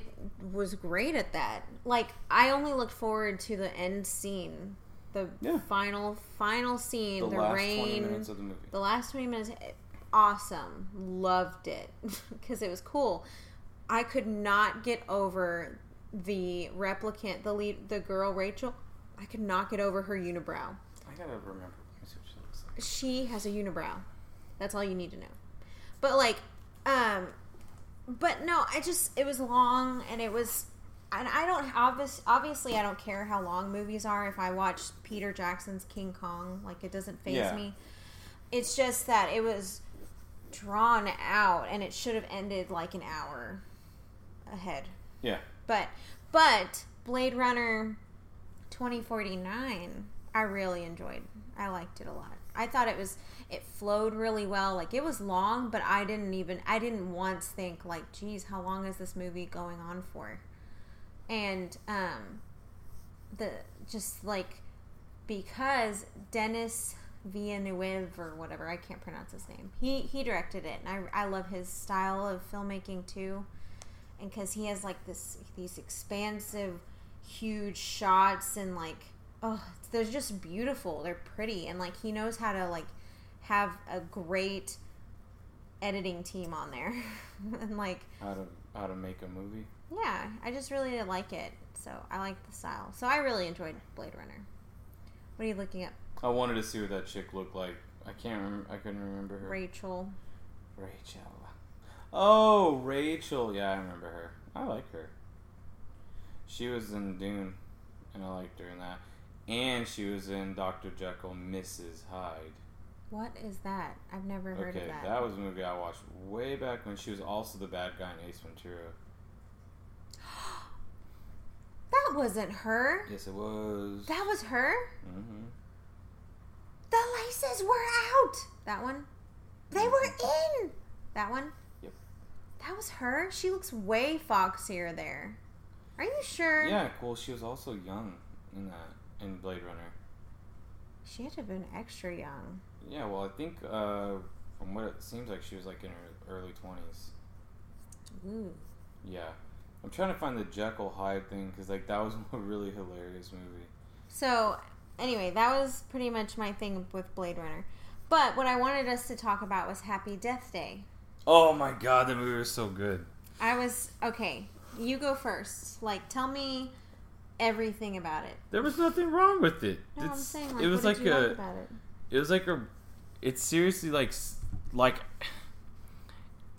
was great at that. Like, I only looked forward to the end scene, the Yeah. final final scene, The, the, last rain. twenty minutes of the movie. The last 20 minutes, eh, awesome. Loved it because it was cool. I could not get over the replicant, the lead, the girl Rachel. I could not get over her unibrow. I gotta remember. Let me see what she looks like. She has a unibrow. That's all you need to know. But like, um, but no, I just it was long and it was. And I don't obvious, obviously I don't care how long movies are. If I watch Peter Jackson's King Kong, like it doesn't phase Yeah. me. It's just that it was drawn out and it should have ended like an hour ahead. Yeah. But but Blade Runner 2049 I really enjoyed. I liked it a lot. I thought it was it flowed really well. Like it was long, but I didn't even I didn't once think like, geez, how long is this movie going on for? And um the just like because Denis Villeneuve or whatever I can't pronounce his name. He he directed it, and I I love his style of filmmaking too, and because he has like this these expansive, huge shots and like oh they're just beautiful. They're pretty, and like he knows how to like have a great editing team on there, and like How to how to make a movie. yeah, I just really like it. So I like the style. So I really enjoyed Blade Runner. What are you looking at? I wanted to see what that chick looked like. I can't remember. I couldn't remember her. Rachel. Rachel. Oh, Rachel. Yeah, I remember her. I like her. She was in Dune, and I liked her in that. And she was in Dr. Jekyll, Mrs. Hyde. What is that? I've never heard Okay, of that. Okay, that was a movie I watched way back when she was also the bad guy in Ace Ventura. That wasn't her. Yes, it was. That was her. hmm The laces were out. That one. They were in. That one. Yep. That was her. She looks way foxier there. Are you sure? Yeah, cool. She was also young in that in Blade Runner. She had to have been extra young. Yeah, well, I think uh, from what it seems like, she was like in her early twenties. Ooh. Yeah, I'm trying to find the Jekyll Hyde thing because like that was a really hilarious movie. So, anyway, that was pretty much my thing with Blade Runner. But what I wanted us to talk about was Happy Death Day. Oh my god, that movie was so good. I was okay. You go first. Like, tell me everything about it. There was nothing wrong with it. No, I'm saying like, it was like a. like about it? it was like a. It's seriously like like.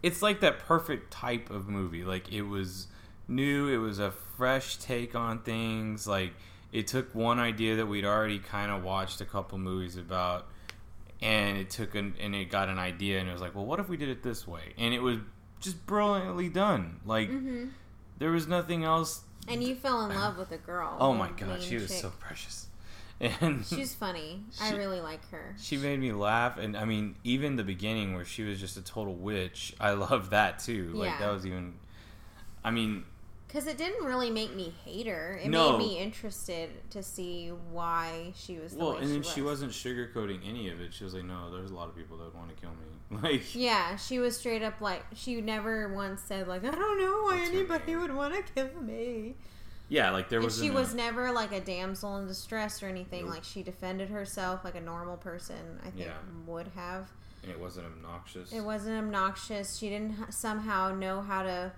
It's like that perfect type of movie. Like it was new. It was a fresh take on things. Like it took one idea that we'd already kind of watched a couple movies about, and it took an and it got an idea, and it was like, well, what if we did it this way? And it was just brilliantly done. Like hmm there was nothing else. And you fell in love with a girl. Oh my god, she was chick. so precious, and She's funny. I really like her. She made me laugh, and I mean, even the beginning where she was just a total witch, I love that too. Like Yeah. that was even. I mean, Because it didn't really make me hate her. It No. made me interested to see why she was well, and then she, she was. wasn't sugarcoating any of it. She was like, "No, there's a lot of people that want to kill me." Like, Yeah, she was straight up like she never once said like I don't know why anybody would want to kill me. yeah, like there and was. she was never like a damsel in distress or anything. Nope. Like she defended herself like a normal person. I think Yeah. would have. and it wasn't obnoxious. It wasn't obnoxious. She didn't somehow know how to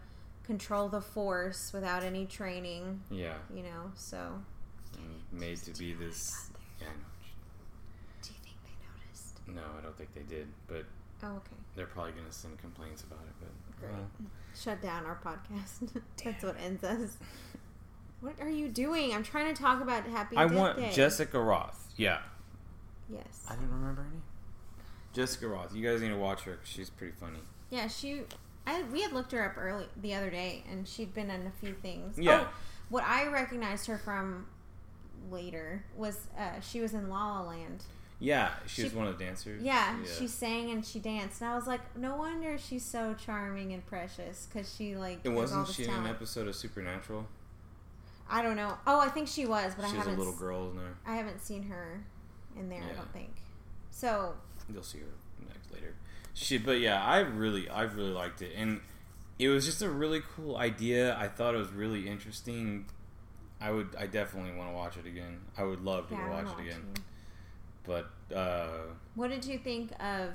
control the force without any training. Yeah, You know, so. and made to be this. Yeah, I know. Do you think they noticed? No, I don't think they did, but Oh, okay. they're probably gonna send complaints about it. But Great. well, Shut down our podcast. That's what ends us. What are you doing? I'm trying to talk about Happy I Death want Day. Jessica Rothe. Yeah, Yes. I didn't remember any. Jessica Rothe. You guys need to watch her 'cause she's pretty funny. Yeah, she. I we had looked her up early the other day, and she'd been in a few things. Yeah. Oh, what I recognized her from later was uh, she was in La La Land. Yeah, she, was one of the dancers. Yeah, she sang and she danced, and I was like, no wonder she's so charming and precious because she like. It all wasn't this she in an episode of Supernatural? I don't know. Oh, I think she was, but She I was a haven't. little girl in there. I haven't seen her in there. I don't think. So You'll see her next later. She, but yeah, I really, I really liked it, and it was just a really cool idea. I thought it was really interesting. I would, I definitely want to watch it again. I would love to yeah, go watch it again. But uh, What did you think of?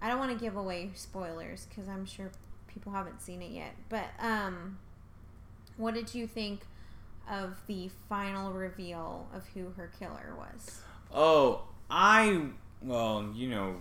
I don't want to give away spoilers because I'm sure people haven't seen it yet. But um, what did you think of the final reveal of who her killer was? oh, I, well, you know,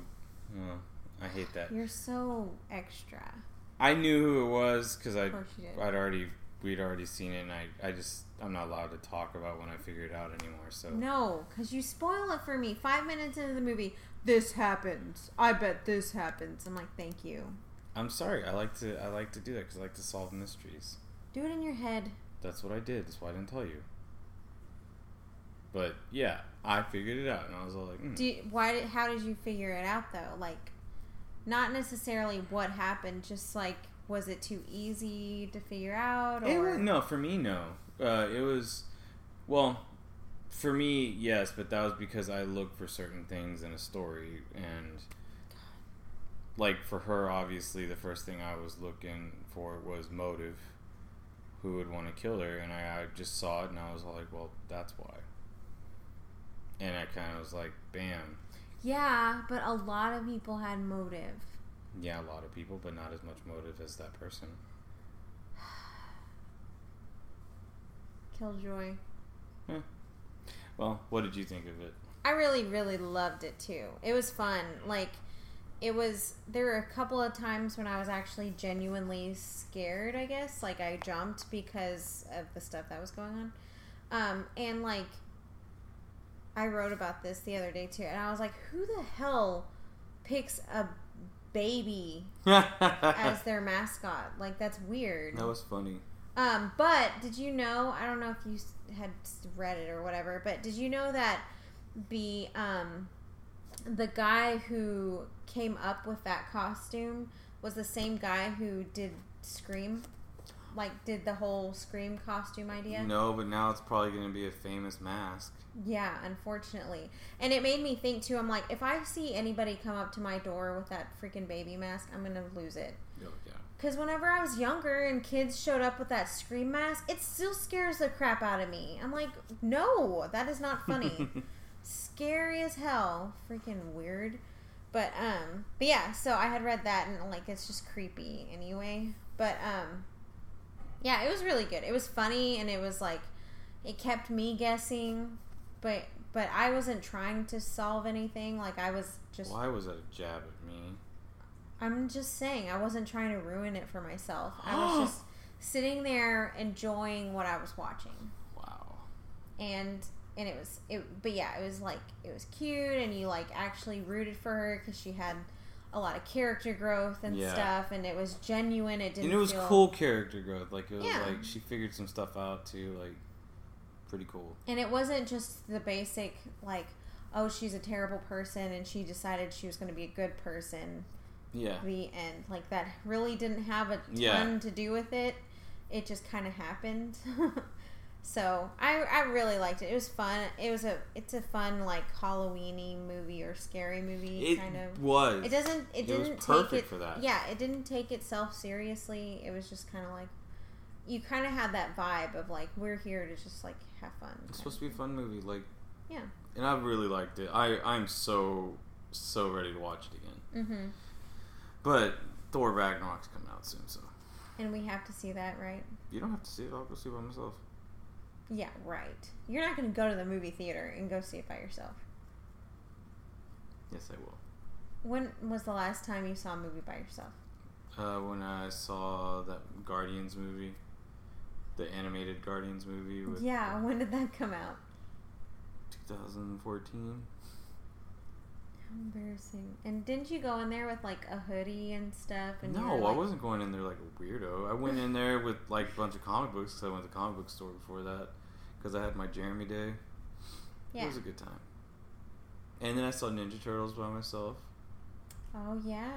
well, I hate that. You're so extra. I knew who it was because I, Of course you did. I'd already, we'd already seen it, and I, I just, I'm not allowed to talk about when I figure it out anymore. So No, because you spoil it for me. Five minutes into the movie, this happens. I bet this happens. I'm like, thank you. I'm sorry. I like to, I like to do that because I like to solve mysteries. Do it in your head. That's what I did. That's why I didn't tell you. But yeah, I figured it out, and I was all like, hmm. Do you, why? Did, how did you figure it out though? Like, not necessarily what happened. Just like, was it too easy to figure out? It Or wa- no, for me, no. Uh, it was, well, for me, yes, but that was because I looked for certain things in a story, and like for her, obviously, the first thing I was looking for was motive. Who would want to kill her? And I, I just saw it, and I was like, well, that's why. And I kind of was like, bam. yeah, but a lot of people had motive. Yeah, a lot of people, but not as much motive as that person. Killjoy. Well, what did you think of it? I really, really loved it too. It was fun. Like, it was. There were a couple of times when I was actually genuinely scared. I guess, like I jumped because of the stuff that was going on. Um, and like, I wrote about this the other day too, and I was like, who the hell picks a baby as their mascot? Like, that's weird. that was funny. Um, but did you know? I don't know if you had read it or whatever, but did you know that the um, the guy who came up with that costume was the same guy who did Scream, like did the whole Scream costume idea? No, but now it's probably going to be a famous mask. Yeah, unfortunately, and it made me think too. I'm like, if I see anybody come up to my door with that freaking baby mask, I'm gonna lose it. Oh, yeah. Because whenever I was younger and kids showed up with that scream mask, it still scares the crap out of me. I'm like, no, that is not funny. Scary as hell. Freaking weird. But um but yeah, so I had read that and like it's just creepy anyway. But um yeah, it was really good. It was funny and it was like it kept me guessing, but but I wasn't trying to solve anything. Like I was just Why was that a jab at me? I'm just saying I wasn't trying to ruin it for myself. I was just sitting there enjoying what I was watching. Wow. And and it was it but yeah, it was like it was cute and you like actually rooted for her cuz she had a lot of character growth and Yeah. stuff and it was genuine. It didn't And it was feel, cool character growth. Like it was Yeah. like she figured some stuff out too. Like pretty cool. And it wasn't just the basic like oh she's a terrible person and she decided she was going to be a good person Yeah. the end. Like that really didn't have a ton Yeah. to do with it. It just kind of happened. so I I really liked it. It was fun. It was a it's a fun like Halloweeny movie or scary movie It kind of. was. It doesn't. It, It didn't perfect take it for that. Yeah, it didn't take itself seriously. It was just kind of like you kind of had that vibe of like we're here to just like have fun. It's supposed to be a fun movie. Like Yeah. and I really liked it. I I'm so so ready to watch it again. Mm-hmm. But Thor Ragnarok's coming out soon, so And we have to see that, right? you don't have to see it. I'll go see it by myself. Yeah, right. You're not going to go to the movie theater and go see it by yourself. Yes, I will. When was the last time you saw a movie by yourself? Uh, when I saw that Guardians movie, the animated Guardians movie with Yeah, when did that come out? 2014. Embarrassing. And didn't you go in there with like a hoodie and stuff? And No, were, I wasn't going in there like a weirdo. I went in there with like a bunch of comic books because I went to the comic book store before that because I had my Jeremy Day. It was a good time. And then I saw Ninja Turtles by myself. Oh yeah.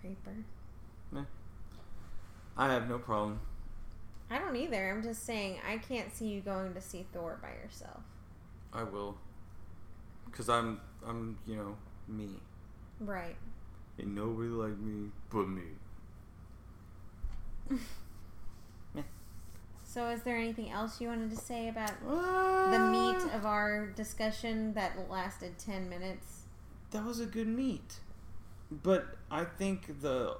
Creeper. I have no problem. I don't either. I'm just saying I can't see you going to see Thor by yourself. I will. Cause I'm I'm you know me. Right. Ain't nobody like me but me. So is there anything else you wanted to say about the The meat of our discussion that lasted 10 minutes? that was a good meat, But I think the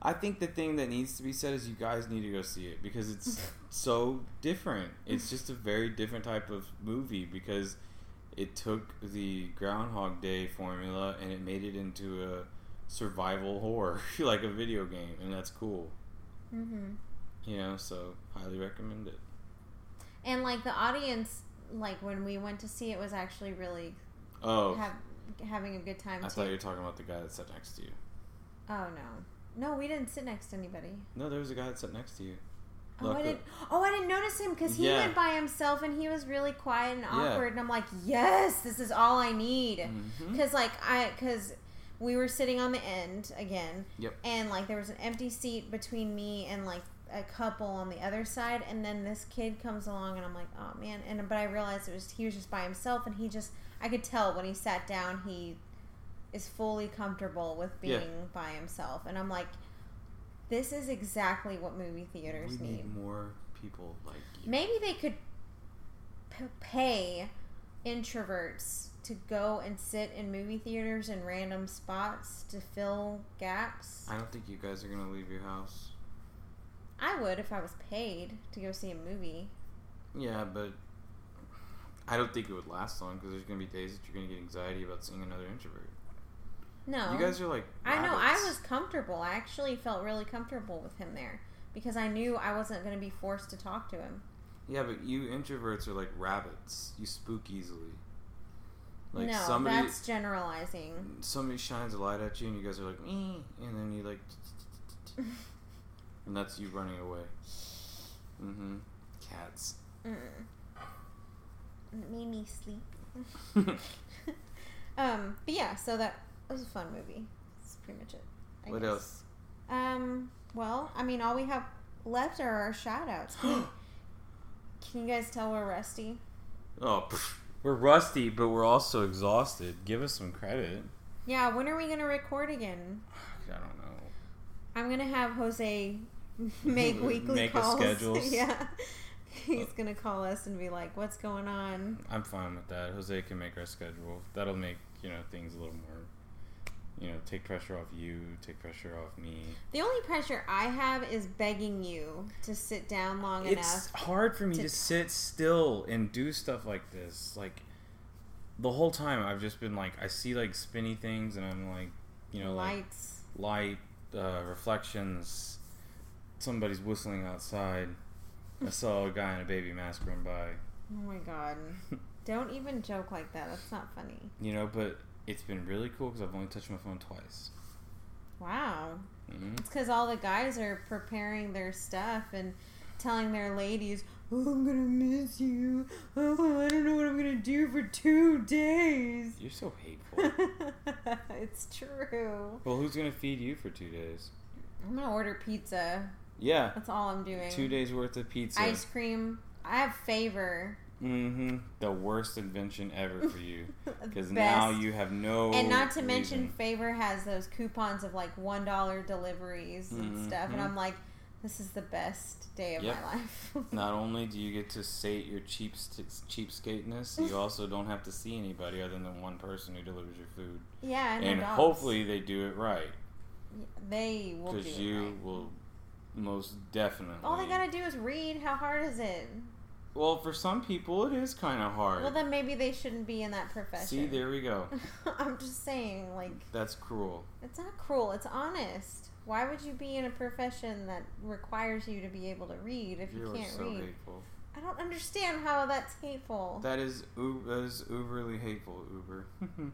I think the thing that needs to be said is you guys need to go see it because it's so different. It's just a very different type of movie because it took the Groundhog Day formula and it made it into a survival horror like a video game and that's cool. Mm-hmm. You know, so highly recommend it. And like the audience, like when we went to see it, was actually really Oh, have, having a good time I too. thought you were talking about the guy that sat next to you. Oh no, no, we didn't sit next to anybody. No, there was a guy that sat next to you. Oh, I didn't. Oh, I didn't notice him because he Yeah. went by himself and he was really quiet and Yeah. awkward. And I'm like, yes, this is all I need. Mm-hmm. Because like I, because we were sitting on the end again, Yep. and like there was an empty seat between me and like a couple on the other side, and then this kid comes along, and I'm like, oh man, and but I realized it was he was just by himself, and he just I could tell when he sat down he is fully comfortable with being Yeah. by himself, and I'm like. This is exactly what movie theaters we need. need more people like you. Maybe they could p- pay introverts to go and sit in movie theaters in random spots to fill gaps. I don't think you guys are gonna leave your house. I would if I was paid to go see a movie. Yeah, but I don't think it would last long because there's gonna be days that you're gonna get anxiety about seeing another introvert. No. You guys are like. I know, I was comfortable. I actually felt really comfortable with him there because I knew I wasn't going to be forced to talk to him. Yeah, but you introverts are like rabbits. You spook easily. Like no, somebody, that's generalizing. somebody shines a light at you, and you guys are like, me, and then you like, and that's you running away. Mm-hmm. Cats. Mm. It made me sleep. um, but yeah, so that was a fun movie. That's pretty much it. I what guess. else? Um, well, I mean, all we have left are our shout outs. Can, you guys tell we're rusty? Oh, pff, we're rusty, but we're also exhausted. Give us some credit. Yeah, when are we going to record again? I don't know. I'm going to have Jose make weekly Make calls. schedules. yeah. He's going to call us and be like, what's going on? I'm fine with that. Jose can make our schedule. That'll make you know things a little more you know, take pressure off you, take pressure off me. The only pressure I have is begging you to sit down long It's enough. It's hard for me to- to sit still and do stuff like this. Like the whole time I've just been like I see like spinny things and I'm like, you know, like Lights. light uh, reflections. Somebody's whistling outside. I saw a guy in a baby mask run by. Oh my god. Don't even joke like that. That's not funny. You know, but it's been really cool because I've only touched my phone twice. Wow. hmm It's because all the guys are preparing their stuff and telling their ladies, "Oh, I'm gonna miss you. Oh, I don't know what I'm gonna do for two days." You're so hateful. it's true. well, who's gonna feed you for two days? I'm gonna order pizza. Yeah, That's all I'm doing. two days worth of pizza. Ice cream. I have favor. Mm-hmm. The worst invention ever for you. Because now you have no. and not to mention. Favor has those coupons of like one dollar deliveries and stuff, and. I'm like, this is the best day of Yep. my life. Not only do you get to sate your cheap cheapskateness, you also don't have to see anybody other than one person who delivers your food. yeah, and, And hopefully they do it right. they will do Because you right. will most definitely. All they gotta do is read. How hard is it? Well, for some people, it is kind of hard. Well, then maybe they shouldn't be in that profession. See, there we go. I'm just saying, like, That's cruel. it's not cruel. It's honest. Why would you be in a profession that requires you to be able to read if you You're can't so read? hateful. I don't understand how that's hateful. That is that is uberly hateful, Uber.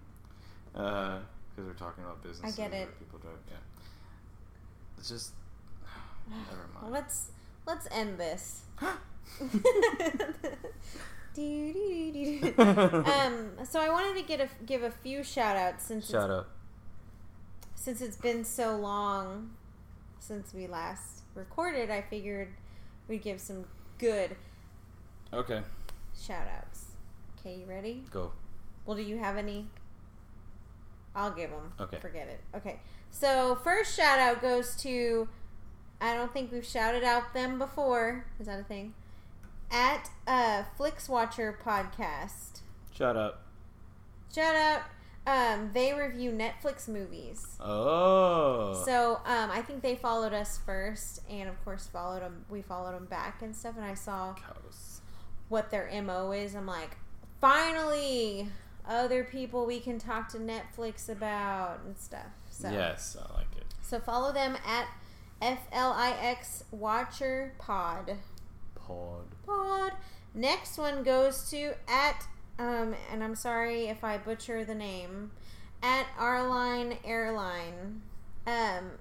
Uh, because we're talking about business. I get it. People drive. Yeah. It's just. Never mind. let's let's end this. Um, so I wanted to get a, give a few shout outs since it's, up. since it's been so long since we last recorded. I figured we'd give some good Okay, shout outs. Okay, you ready? go. Well, do you have any? I'll give them. Okay. Forget it. Okay. So first shout out goes to. I don't think we've shouted out them before. Is that a thing? At uh, Flix Watcher podcast. Shut up. Shut up. Um, they review Netflix movies. Oh. So um, I think they followed us first, and of course followed them. We followed them back and stuff. And I saw Cows. what their mo is. I'm like, finally, other people we can talk to Netflix about and stuff. So Yes, I like it. so follow them at F L I X Watcher Pod. Pod. Pod. Next one goes to at um, and I'm sorry if I butcher the name, at Arline Airline. Um,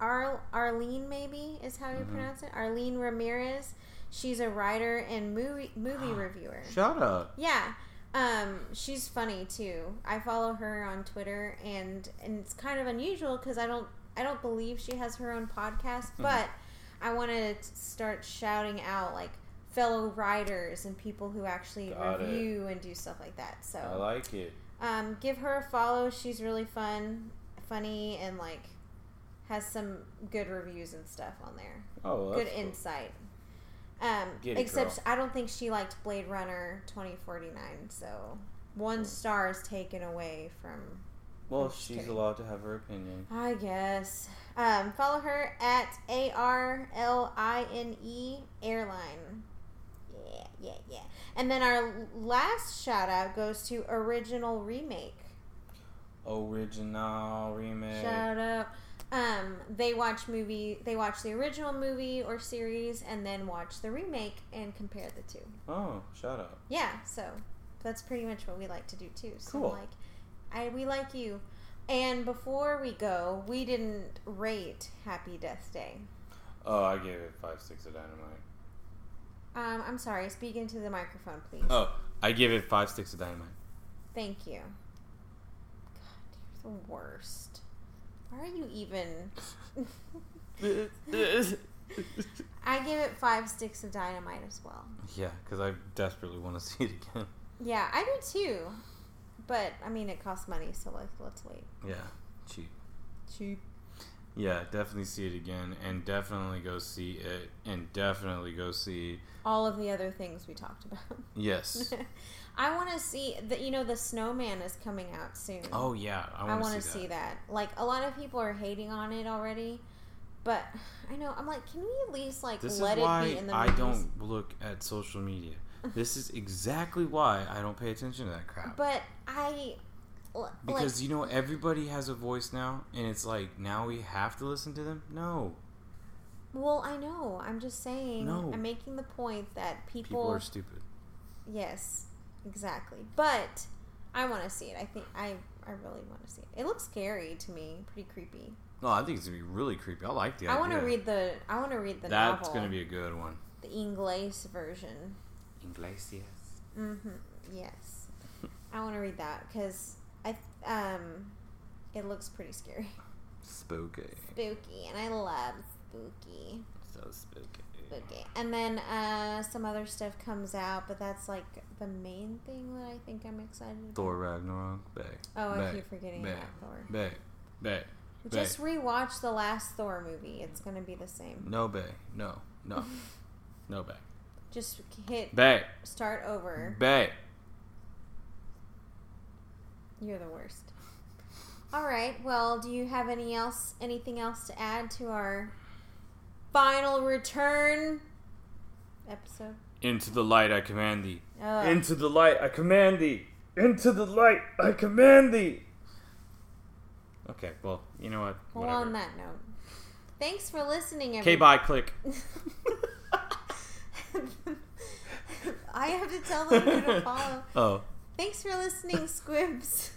Ar- Arlene maybe is how you Mhm. pronounce it. Arlene Ramirez. She's a writer and movie movie reviewer. Shut up. Yeah. Um, she's funny too. I follow her on Twitter and and it's kind of unusual cuz I don't I don't believe she has her own podcast, Mm-hmm. but I want to start shouting out like fellow writers and people who actually Got it. review and do stuff like that. So I like it. um, give her a follow. She's really fun, funny, and like has some good reviews and stuff on there. Oh, good cool. insight. Um, it, except girl. I don't think she liked Blade Runner twenty forty nine. So one star is taken away from. Well, she's kidding. allowed to have her opinion. I guess. Um, follow her at A R L I N E Airline. Yeah, yeah, yeah. And then our last shout out goes to Original Remake. Original remake. Shout out. Um, they watch movie. They watch the original movie or series, and then watch the remake and compare the two. Oh, shout out. Yeah, so that's pretty much what we like to do too. So Cool. like, I we like you. And before we go, we didn't rate Happy Death Day. Oh, I gave it five sticks of dynamite. Um, I'm sorry. Speak into the microphone, please. Oh, I give it five sticks of dynamite. Thank you. God, you're the worst. Why are you even? I give it five sticks of dynamite as well. yeah, because I desperately want to see it again. Yeah, I do too. But I mean, it costs money, so like, let's wait. Yeah, cheap. Cheap. Yeah, definitely see it again, and definitely go see it, and definitely go see. All of the other things we talked about. Yes. I want to see that. You know, the Snowman is coming out soon. oh yeah, I want to see, see that. Like a lot of people are hating on it already, but I know I'm like, can we at least like This let it be in the I don't look at social media. This is exactly why I don't pay attention to that crap. But I l- because like, you know everybody has a voice now, and it's like now we have to listen to them. No, well, I know. I'm just saying. No. I'm making the point that people. people are stupid. yes, exactly. But I want to see it. I think I I really want to see it. It looks scary to me. Pretty creepy. No, I think it's gonna be really creepy. I like the I idea. want to read the. I want to read the That's novel. gonna be a good one. the English version. Iglesias. Mm-hmm. Yes, I want to read that because I um, it looks pretty scary, Spooky. spooky, and I love spooky, So spooky. spooky. And then uh, some other stuff comes out, but that's like the main thing that I think I'm excited about. Thor Ragnarok. Bay. Oh, I Bay. keep forgetting Bay. about Thor. Bay. Bay. Just rewatch the last Thor movie. It's gonna be the same. No Bay. No. No. no Bay. Just hit Bay. start over. Bay. You're the worst. All right. Well, do you have any else anything else to add to our final return episode? Into the light I command thee. Into the light I command thee. Into the light I command thee. Okay, well, you know what? well, Whatever. on that note, thanks for listening. Okay, bye. Click. I have to tell them who to follow. Oh. Thanks for listening, Squibs.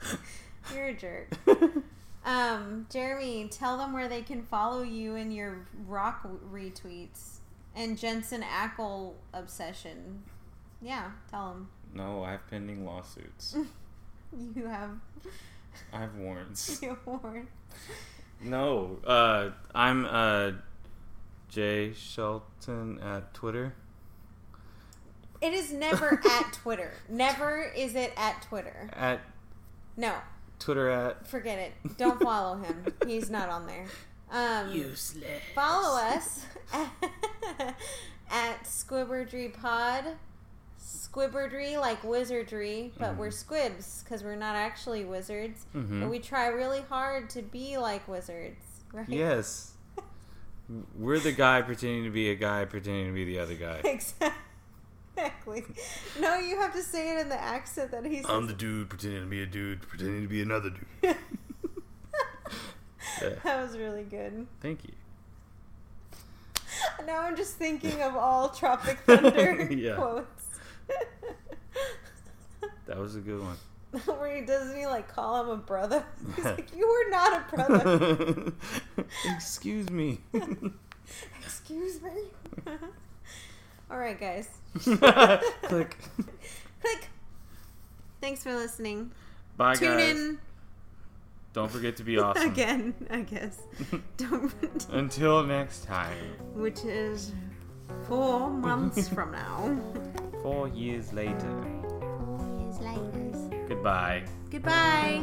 You're a jerk. Um, Jeremy, tell them where they can follow you in your rock retweets and Jensen Ackle obsession. Yeah, tell them. No, I have pending lawsuits. You have I have warrants. your warrant. No, uh, I'm uh, Jay Shelton at Twitter. It is never at Twitter. Never is it at Twitter. At No, Twitter at forget it. Don't follow him. He's not on there. Um, useless. Follow us at Squibberdry Pod. Squibberdry like wizardry, but we're squibs because we're not actually wizards. Mhm. But we try really hard to be like wizards, right? Yes. We're the guy pretending to be a guy pretending to be the other guy. Exactly. No, you have to say it in the accent that he's. I'm the dude pretending to be a dude pretending to be another dude. Yeah. That was really good. Thank you. Now I'm just thinking of all Tropic Thunder Yeah. quotes. That was a good one. Where he doesn't he like call him a brother? He's like, You were not a brother. Excuse me. Excuse me. All right, guys. Click. Click. Thanks for listening. Bye, guys. Tune guys. in Don't forget to be awesome. again, I guess. Don't. Until next time. Which is four months from now. Four years later. Four years later. Goodbye. Goodbye.